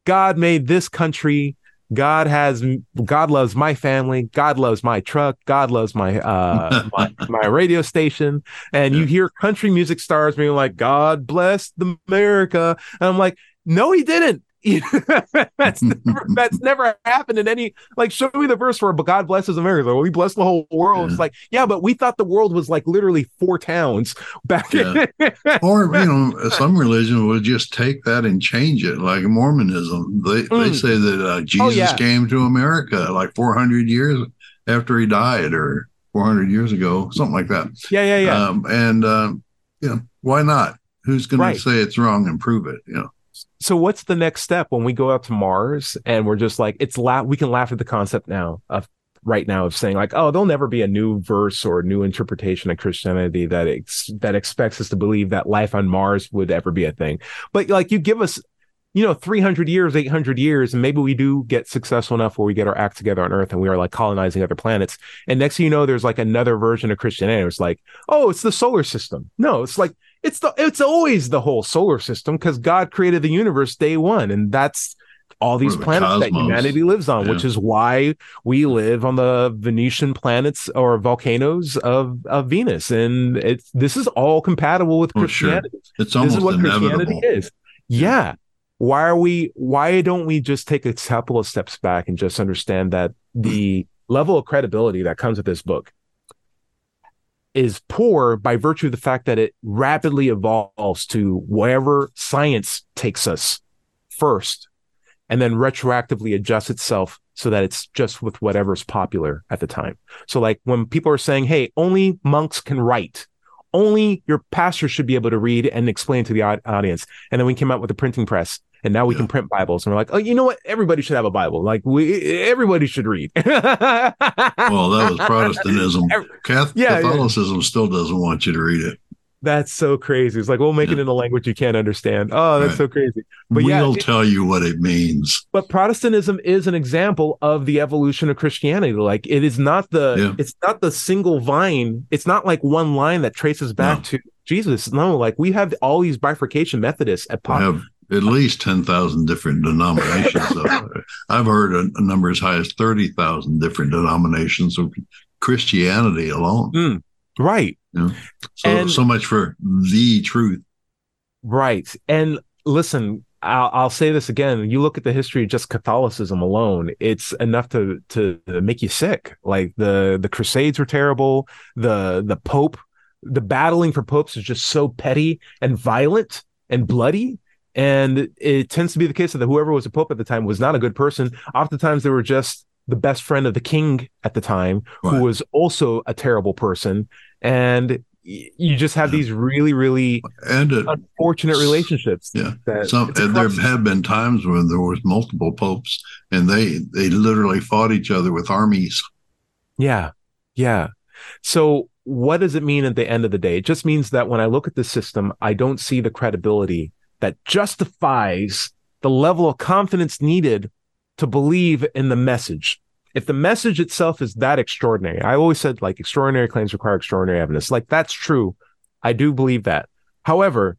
God made this country. God has God loves my family. God loves my truck. God loves my uh my, my radio station. And you hear country music stars being like, God bless America. And I'm like, no, he didn't. that's never, that's never happened in any like show me the verse where but God blesses America. Well, he blessed the whole world. Yeah. It's like, yeah, but we thought the world was like literally four towns back yeah. or you know, some religion would just take that and change it, like Mormonism. They mm. they say that uh, Jesus oh, yeah. came to America like four hundred years after he died or four hundred years ago, something like that. Yeah, yeah, yeah. Um, and um, you know, why not? Who's going right. to say it's wrong and prove it? You know so what's the next step when we go out to Mars and we're just like it's la- we can laugh at the concept now of right now of saying like oh there'll never be a new verse or a new interpretation of Christianity that ex- that expects us to believe that life on Mars would ever be a thing. But like you give us you know 300 years 800 years and maybe we do get successful enough where we get our act together on earth and we are like colonizing other planets. And next thing you know there's like another version of christianity. It's like oh it's the solar system. No it's like it's the it's always the whole solar system because God created the universe day one, and that's all these the planets cosmos. that humanity lives on, yeah. which is why we live on the Venusian planets or volcanoes of, of Venus. And it's this is all compatible with oh, Christianity. Well, sure. It's almost this is what inevitable. Christianity is. Yeah. Why are we why don't we just take a couple of steps back and just understand that the level of credibility that comes with this book is poor by virtue of the fact that it rapidly evolves to wherever science takes us first and then retroactively adjusts itself so that it's just with whatever's popular at the time. So like when people are saying, "Hey, only monks can write." Only your pastor should be able to read and explain to the audience. And then we came out with the printing press and now we yeah. can print Bibles. And we're like, oh, you know what? Everybody should have a Bible. Like we, everybody should read. well, that was Protestantism. Catholic, yeah, Catholicism yeah. still doesn't want you to read it. That's so crazy. It's like we'll make it in a language you can't understand. Oh, that's right. so crazy. But we'll tell you what it means. But Protestantism is an example of the evolution of Christianity. Like it is not the it's not the single vine. It's not like one line that traces back no. to Jesus. No, like we have all these bifurcation Methodists at pop, at least 10,000 different denominations. I've heard a, a, number as high as 30,000 different denominations of Christianity alone. Mm, right. You know? So, and, so much for the truth. Right. And listen, I'll, I'll, say this again. You look at the history of just Catholicism alone; it's enough to to make you sick. Like the the Crusades were terrible. The the Pope, the battling for popes is just so petty and violent and bloody and it tends to be the case that whoever was a pope at the time was not a good person. Oftentimes, they were just the best friend of the king at the time, right. who was also a terrible person. And you just have these really, really and it, unfortunate relationships. Yeah, Some, there have been times when there was multiple popes, and they they literally fought each other with armies. Yeah, yeah. So what does it mean at the end of the day? It just means that when I look at the system, I don't see the credibility that justifies the level of confidence needed to believe in the message. If the message itself is that extraordinary, I always said like extraordinary claims require extraordinary evidence. Like that's true. I do believe that. However,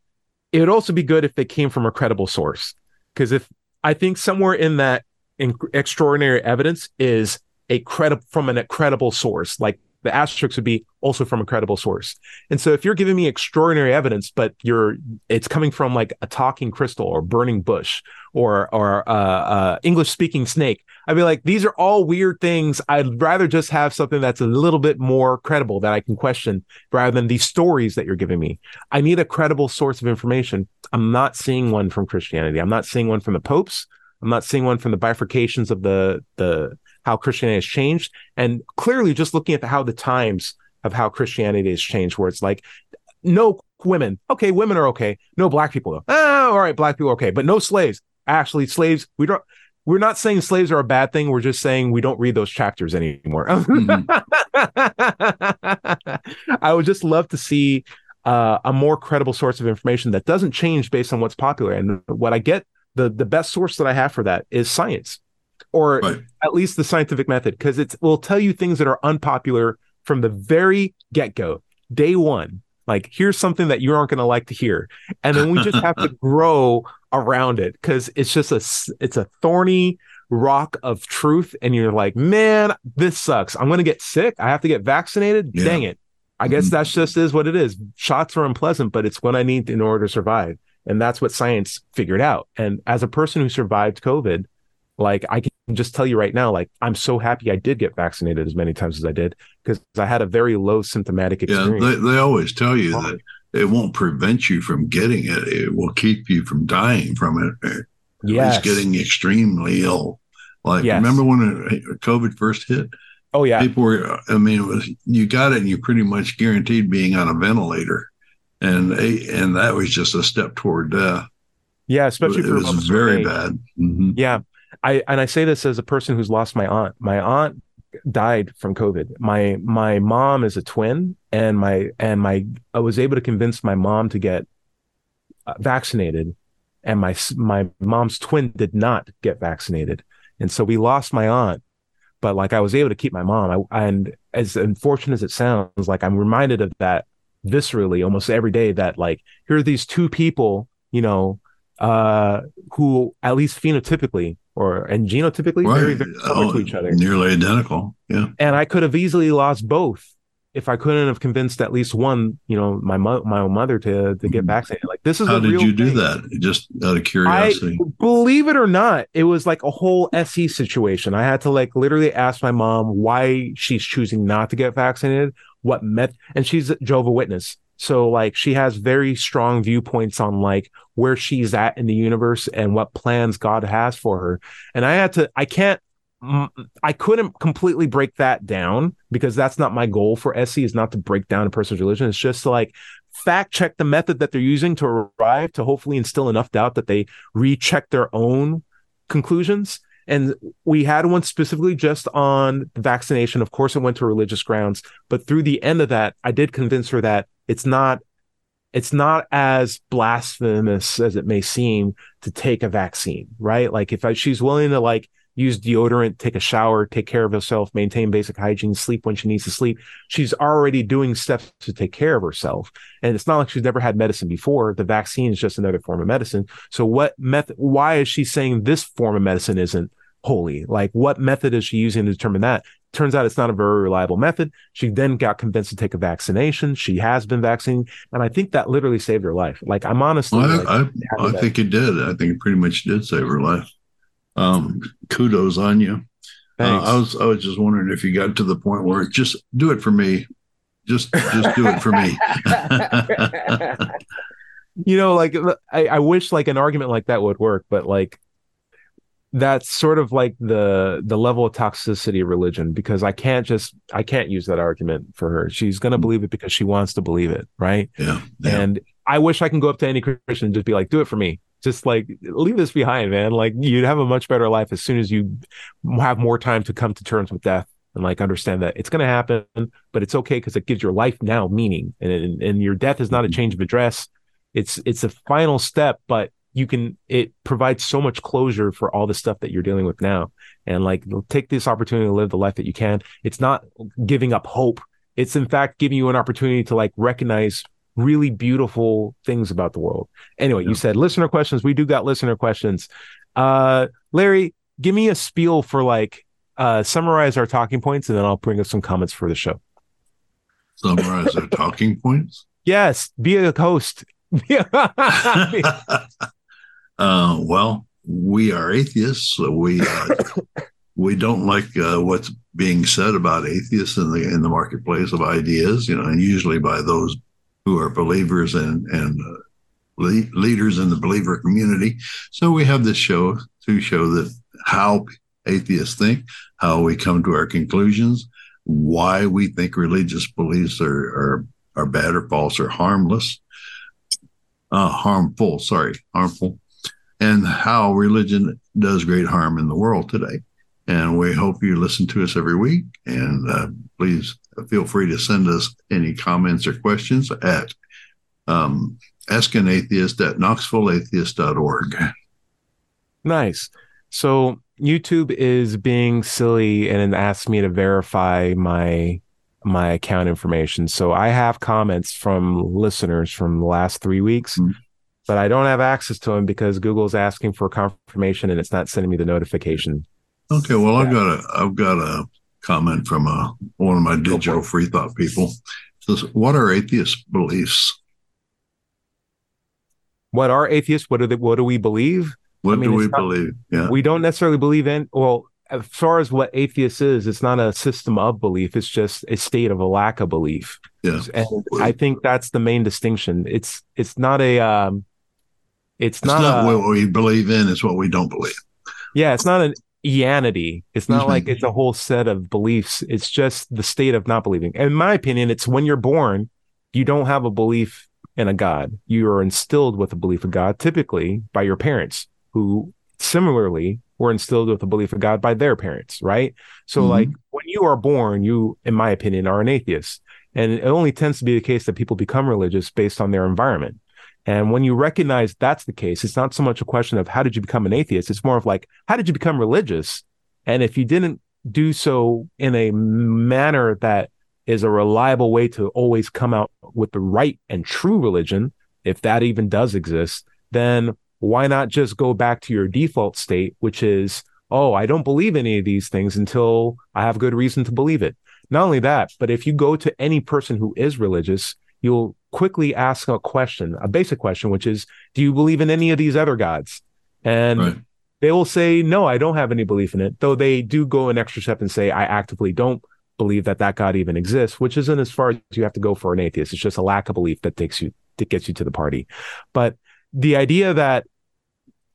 it would also be good if they came from a credible source. Because if I think somewhere in that in extraordinary evidence is a credible from an credible source, like the asterisk would be also from a credible source. And so if you're giving me extraordinary evidence, but you're it's coming from like a talking crystal or burning bush or or uh, uh, English speaking snake, I'd be like, these are all weird things. I'd rather just have something that's a little bit more credible that I can question rather than these stories that you're giving me. I need a credible source of information. I'm not seeing one from Christianity. I'm not seeing one from the popes. I'm not seeing one from the bifurcations of the the how Christianity has changed, and clearly just looking at the, how the times of how Christianity has changed, where it's like no women. Okay, women are okay. No black people though. Ah, all right, black people okay, but no slaves. Actually, slaves. We don't. We're not saying slaves are a bad thing. We're just saying we don't read those chapters anymore. Mm-hmm. I would just love to see uh, a more credible source of information that doesn't change based on what's popular. And what I get, the the best source that I have for that is science, or right. at least the scientific method, because it will tell you things that are unpopular from the very get go, day one. Like, here's something that you aren't going to like to hear, and then we just have to grow around it because it's just a it's a thorny rock of truth, and you're like, man, this sucks. I'm going to get sick. I have to get vaccinated. Yeah. Dang it! I guess mm-hmm. that's just is what it is. Shots are unpleasant, but it's what I need in order to survive, and that's what science figured out. And as a person who survived COVID, like I can just tell you right now, like I'm so happy I did get vaccinated as many times as I did because I had a very low symptomatic experience. Yeah, they, they always tell you that it won't prevent you from getting it; it will keep you from dying from it. Yes, getting extremely ill. Like yes. remember when COVID first hit? Oh yeah, people were. I mean, it was you got it, and you pretty much guaranteed being on a ventilator, and and that was just a step toward death. Yeah, especially it, it was very bad. Mm-hmm. Yeah, I and I say this as a person who's lost my aunt. My aunt died from COVID. My my mom is a twin, and my and my I was able to convince my mom to get uh, vaccinated, and my my mom's twin did not get vaccinated, and so we lost my aunt. But like I was able to keep my mom. I, and as unfortunate as it sounds, like I'm reminded of that viscerally almost every day. That like here are these two people, you know, uh, who at least phenotypically or and genotypically right. very, very similar oh, to each other, nearly identical. Yeah, and I could have easily lost both if I couldn't have convinced at least one, you know, my mo- my own mother to to get mm-hmm. vaccinated. Like this is how did you thing. do that? Just out of curiosity. I, believe it or not, it was like a whole SE situation. I had to like literally ask my mom why she's choosing not to get vaccinated, what met, and she's a Jehovah Witness. So like she has very strong viewpoints on like where she's at in the universe and what plans God has for her. And I had to I can't I couldn't completely break that down because that's not my goal for SE is not to break down a person's religion. It's just like fact check the method that they're using to arrive to hopefully instill enough doubt that they recheck their own conclusions. And we had one specifically just on vaccination. Of course, it went to religious grounds, but through the end of that, I did convince her that it's not it's not as blasphemous as it may seem to take a vaccine, right? Like if I, she's willing to like use deodorant, take a shower, take care of herself, maintain basic hygiene, sleep when she needs to sleep, she's already doing steps to take care of herself. And it's not like she's never had medicine before. The vaccine is just another form of medicine. So what method, why is she saying this form of medicine isn't holy? Like what method is she using to determine that? Turns out it's not a very reliable method. She then got convinced to take a vaccination. She has been vaccinated, and I think that literally saved her life. Like I'm honestly, well, like, I, I, I think it did. I think it pretty much did save her life. Um, kudos on you. Uh, I was I was just wondering if you got to the point where just do it for me, just just do it for me. you know, like I, I wish like an argument like that would work, but like that's sort of like the the level of toxicity of religion because I can't just I can't use that argument for her. She's going to mm. believe it because she wants to believe it, right? Yeah, yeah. And I wish I can go up to any Christian and just be like, "Do it for me." Just like leave this behind, man. Like you'd have a much better life as soon as you have more time to come to terms with death and like understand that it's going to happen, but it's okay because it gives your life now meaning, and and your death is not a mm-hmm. change of address. It's it's a final step, but you can it provides so much closure for all the stuff that you're dealing with now. And like take this opportunity to live the life that you can. It's not giving up hope. It's in fact giving you an opportunity to like recognize really beautiful things about the world. Anyway yeah. you said listener questions. We do got listener questions. Uh larry give me a spiel for like uh summarize our talking points and then i'll bring up some comments for the show. Summarize our talking points? Yes. Be a host Uh, well, we are atheists, so we uh, we don't like uh, what's being said about atheists in the in the marketplace of ideas, you know, and usually by those who are believers and and uh, le- leaders in the believer community. So we have this show to show that how atheists think, how we come to our conclusions, why we think religious beliefs are, are are bad or false or harmless, uh, harmful, sorry, harmful, and how religion does great harm in the world today. And we hope you listen to us every week. And uh, please feel free to send us any comments or questions at um, ask an atheist at knoxvilleatheist.org. Nice. So YouTube is being silly and asked me to verify my my account information. So I have comments from listeners from the last three weeks, mm-hmm. But I don't have access to them because Google's asking for confirmation and it's not sending me the notification. Okay, well. I've got a I've got a comment from a, uh, one of my digital free thought people. It says, "What are atheist beliefs?" What are atheists? What do they, what do we believe? What I mean, do we not, believe? Yeah, we don't necessarily believe in. Well, as far as what atheist is, it's not a system of belief. It's just a state of a lack of belief. Yeah, and I think that's the main distinction. It's it's not a um, it's, it's not, not a, what we believe in. It's what we don't believe. Yeah, it's not an Ianity. It's not mm-hmm. like it's a whole set of beliefs. It's just the state of not believing. In my opinion, it's when you're born, you don't have a belief in a God. You are instilled with a belief of God, typically by your parents, who similarly were instilled with a belief of God by their parents, right? So, mm-hmm. like when you are born, you, in my opinion, are an atheist. And it only tends to be the case that people become religious based on their environment. And when you recognize that's the case, it's not so much a question of how did you become an atheist? It's more of like, how did you become religious? And if you didn't do so in a manner that is a reliable way to always come out with the right and true religion, if that even does exist, then why not just go back to your default state, which is, oh, I don't believe any of these things until I have good reason to believe it. Not only that, but if you go to any person who is religious, you'll quickly ask a question, a basic question, which is, do you believe in any of these other gods? And right. they will say, no, I don't have any belief in it. Though they do go an extra step and say, I actively don't believe that that God even exists, which isn't as far as you have to go for an atheist. It's just a lack of belief that takes you, that gets you to the party. But the idea that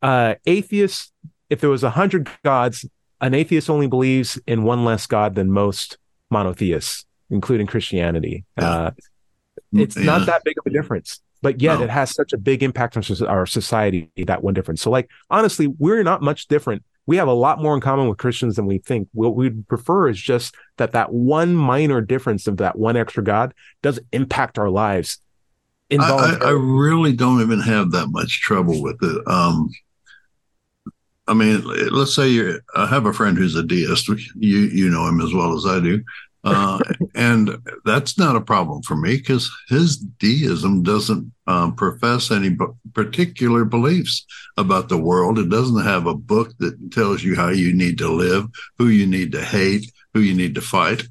uh, atheists, if there was a hundred gods, an atheist only believes in one less God than most monotheists, including Christianity. Uh, it's yeah. not that big of a difference. But yet no. it has such a big impact on our society that one difference. So like honestly we're not much different. We have a lot more in common with christians than we think. What we'd prefer is just that that one minor difference of that one extra god does impact our lives I, I, really don't even have that much trouble with it. Um I mean, let's say you I have a friend who's a deist. You you know him as well as I do, uh, and that's not a problem for me because his deism doesn't um, profess any b- particular beliefs about the world. It doesn't have a book that tells you how you need to live, who you need to hate, who you need to fight.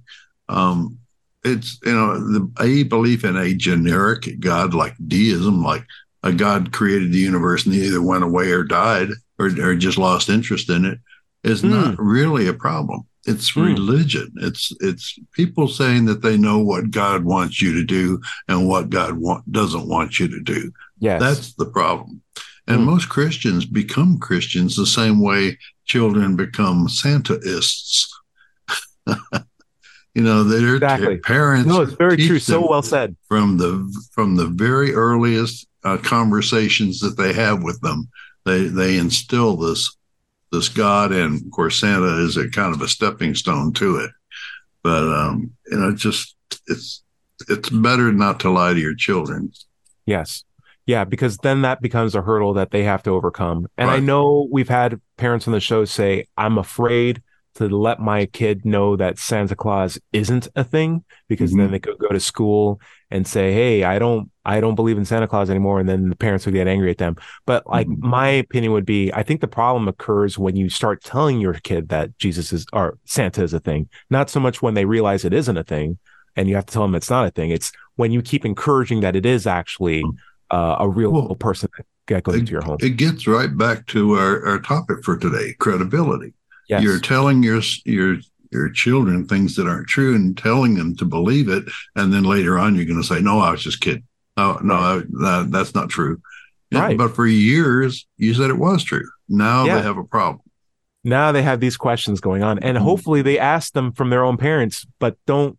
Um, it's, you know, the, a belief in a generic God like deism, like a God created the universe and either went away or died or, or just lost interest in it, is mm. not really a problem. It's mm. religion. It's it's people saying that they know what God wants you to do and what God doesn't want you to do. Yes. That's the problem. And mm. most Christians become Christians the same way children become Santaists. you know, their exactly. parents. No, it's very true. So well said. From the from the very earliest uh, conversations that they have with them, they they instill this this God, and of course Santa is a kind of a stepping stone to it. But um, you know, just it's it's better not to lie to your children. Yes. Yeah, because then that becomes a hurdle that they have to overcome. And right. I know we've had parents on the show say, I'm afraid to let my kid know that Santa Claus isn't a thing because mm-hmm. then they could go to school and say, "Hey, I don't I don't believe in Santa Claus anymore," and then the parents would get angry at them. But like mm-hmm. my opinion would be, I think the problem occurs when you start telling your kid that Jesus is or Santa is a thing, not so much when they realize it isn't a thing and you have to tell them it's not a thing. It's when you keep encouraging that it is actually mm. uh, a real well, person that goes it, into your home. It gets right back to our, our topic for today: credibility. Yes. You're telling your your your children things that aren't true and telling them to believe it, and then later on you're going to say, "No, I was just kidding. No, no, that, that's not true." Right. But for years, you said it was true. Now yeah. they have a problem. Now they have these questions going on, and mm-hmm. hopefully they ask them from their own parents, but don't.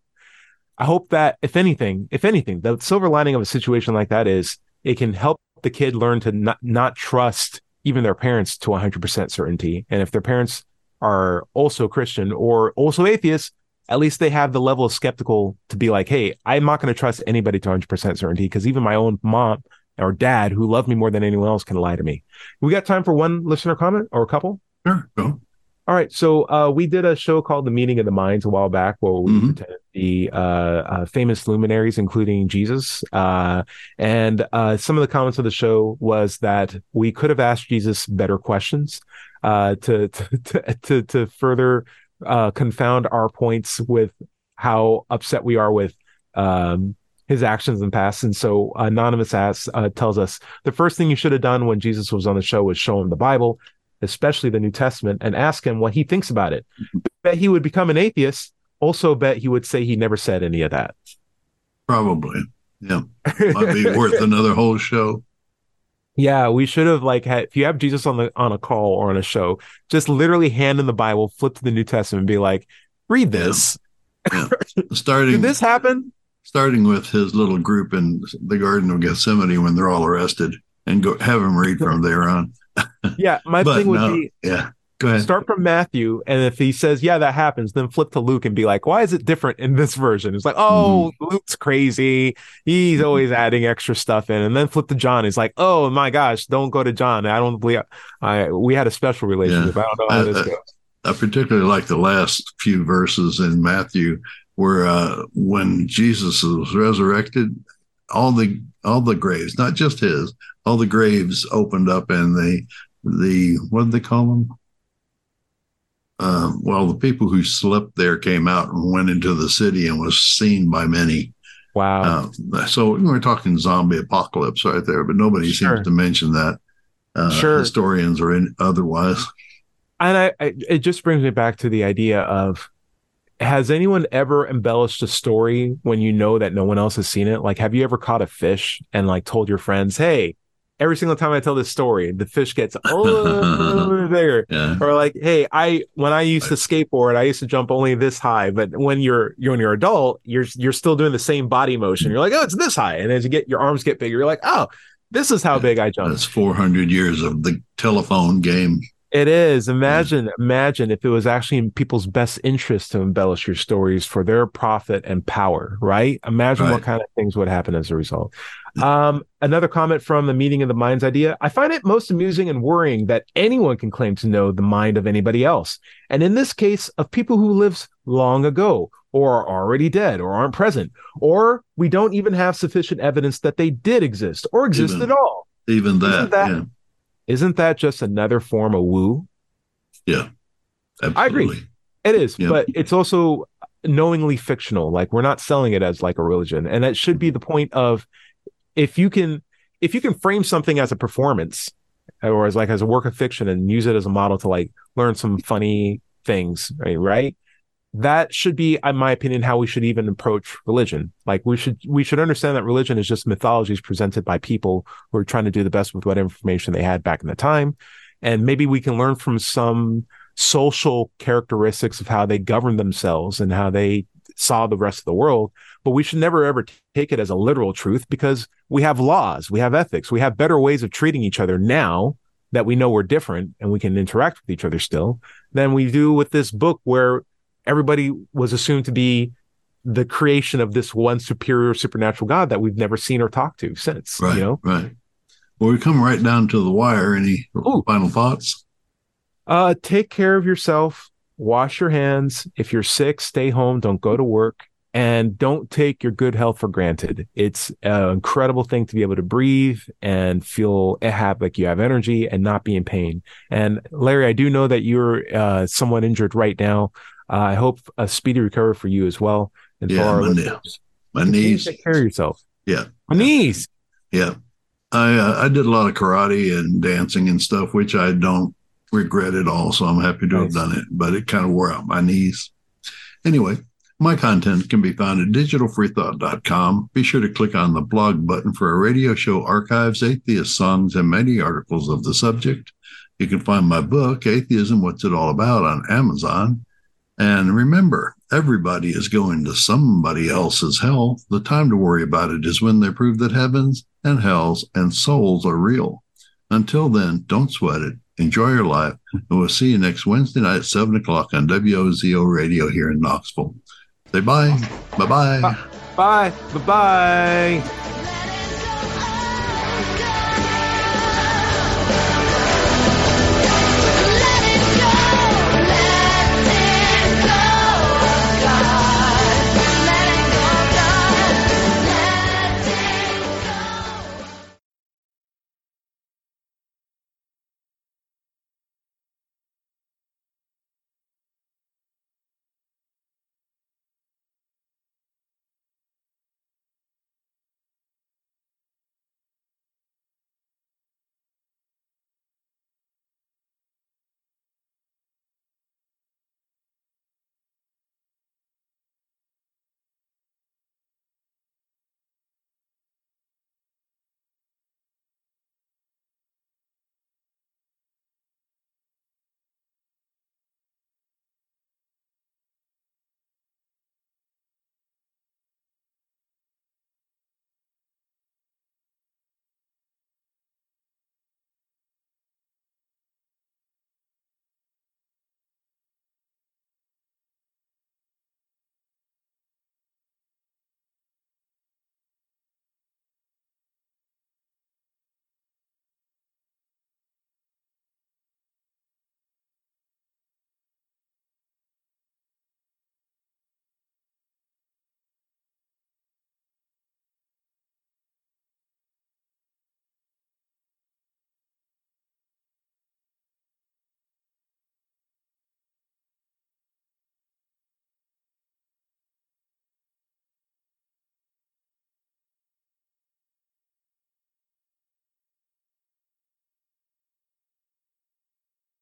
I hope that if anything, if anything, the silver lining of a situation like that is it can help the kid learn to not, not trust even their parents to 100% certainty. And if their parents are also Christian or also atheists, at least they have the level of skeptical to be like, hey, I'm not going to trust anybody to 100% certainty because even my own mom or dad, who love me more than anyone else, can lie to me. We got time for one listener comment or a couple? Sure, go. All right. So uh, we did a show called The Meeting of the Minds a while back where we mm-hmm. pretended the uh, uh, famous luminaries, including Jesus. Uh, and uh, some of the comments of the show was that we could have asked Jesus better questions uh, to, to, to, to, further confound our points with how upset we are with um, his actions in the past. And so Anonymous asks, uh, tells us the first thing you should have done when Jesus was on the show was show him the Bible especially the New Testament, and ask him what he thinks about it. Bet he would become an atheist. Also, bet he would say he never said any of that. Probably, yeah. Might be worth another whole show. Yeah, we should have like had if you have Jesus on the on a call or on a show, just literally hand in the Bible, flip to the New Testament, and be like, read this. Yeah. yeah. Starting Did this happen? Starting with his little group in the Garden of Gethsemane when they're all arrested, and go have him read from there on yeah, my thing would no, be yeah. Go ahead. Start from Matthew, and if he says, "Yeah, that happens," then flip to Luke and be like, "Why is it different in this version?" It's like, "Oh, mm. Luke's crazy. He's always adding extra stuff in." And then flip to John. He's like, "Oh my gosh, don't go to John. I don't believe I we had a special relationship. Yeah. I don't know how I, this goes." I particularly like the last few verses in Matthew where uh, when Jesus was resurrected, all the all the graves, not just his, all the graves opened up, and the the what did they call them? Uh, well, the people who slept there came out and went into the city and was seen by many. Wow. Uh, so we're talking zombie apocalypse right there, but nobody sure. seems to mention that. Uh, sure. Historians or in, otherwise. And I, I, it just brings me back to the idea of has anyone ever embellished a story when you know that no one else has seen it? Like, have you ever caught a fish and like told your friends, "Hey, every single time I tell this story, the fish gets a little bit bigger," yeah. or like, "Hey, I when I used to skateboard, I used to jump only this high, but when you're you're when you're adult, you're you're still doing the same body motion. You're like, oh, it's this high, and as you get your arms get bigger, you're like, oh, this is how big I jump. That's 400 years of the telephone game. It is. Imagine, mm. imagine if it was actually in people's best interest to embellish your stories for their profit and power, right? Imagine right. what kind of things would happen as a result. Um, another comment from the meeting of the minds idea. I find it most amusing and worrying that anyone can claim to know the mind of anybody else. And in this case, of people who lived long ago or are already dead or aren't present, or we don't even have sufficient evidence that they did exist or exist even, at all. Even that, that yeah isn't that just another form of woo? Yeah. Absolutely. I agree. It is, yeah. but it's also knowingly fictional. Like we're not selling it as like a religion. And that should be the point of if you can if you can frame something as a performance or as like as a work of fiction and use it as a model to like learn some funny things, right? Right that should be in my opinion how we should even approach religion like we should we should understand that religion is just mythologies presented by people who are trying to do the best with what information they had back in the time and maybe we can learn from some social characteristics of how they govern themselves and how they saw the rest of the world but we should never ever take it as a literal truth because we have laws we have ethics we have better ways of treating each other now that we know we're different and we can interact with each other still than we do with this book where everybody was assumed to be the creation of this one superior supernatural God that we've never seen or talked to since. Right. You know? Right. Well, we come right down to the wire. Any Ooh. final thoughts? Uh, take care of yourself. Wash your hands. If you're sick, stay home. Don't go to work. And don't take your good health for granted. It's an incredible thing to be able to breathe and feel have like you have energy and not be in pain. And Larry, I do know that you're uh, somewhat injured right now. Uh, I hope a speedy recovery for you as well. And yeah, for my, my knees. Take care of yourself. Yeah, my knees. Yeah, I uh, I did a lot of karate and dancing and stuff, which I don't regret it all. So I'm happy to nice. have done it, but it kind of wore out my knees. Anyway, my content can be found at digitalfreethought.com. Be sure to click on the blog button for our radio show archives, atheist songs, and many articles of the subject. You can find my book, Atheism What's It All About, on Amazon. And remember, everybody is going to somebody else's hell. The time to worry about it is when they prove that heavens and hells and souls are real. Until then, don't sweat it. Enjoy your life. And we'll see you next Wednesday night at 7 o'clock on WOZO Radio here in Knoxville. Say bye. Bye-bye. Bye. Bye. Bye.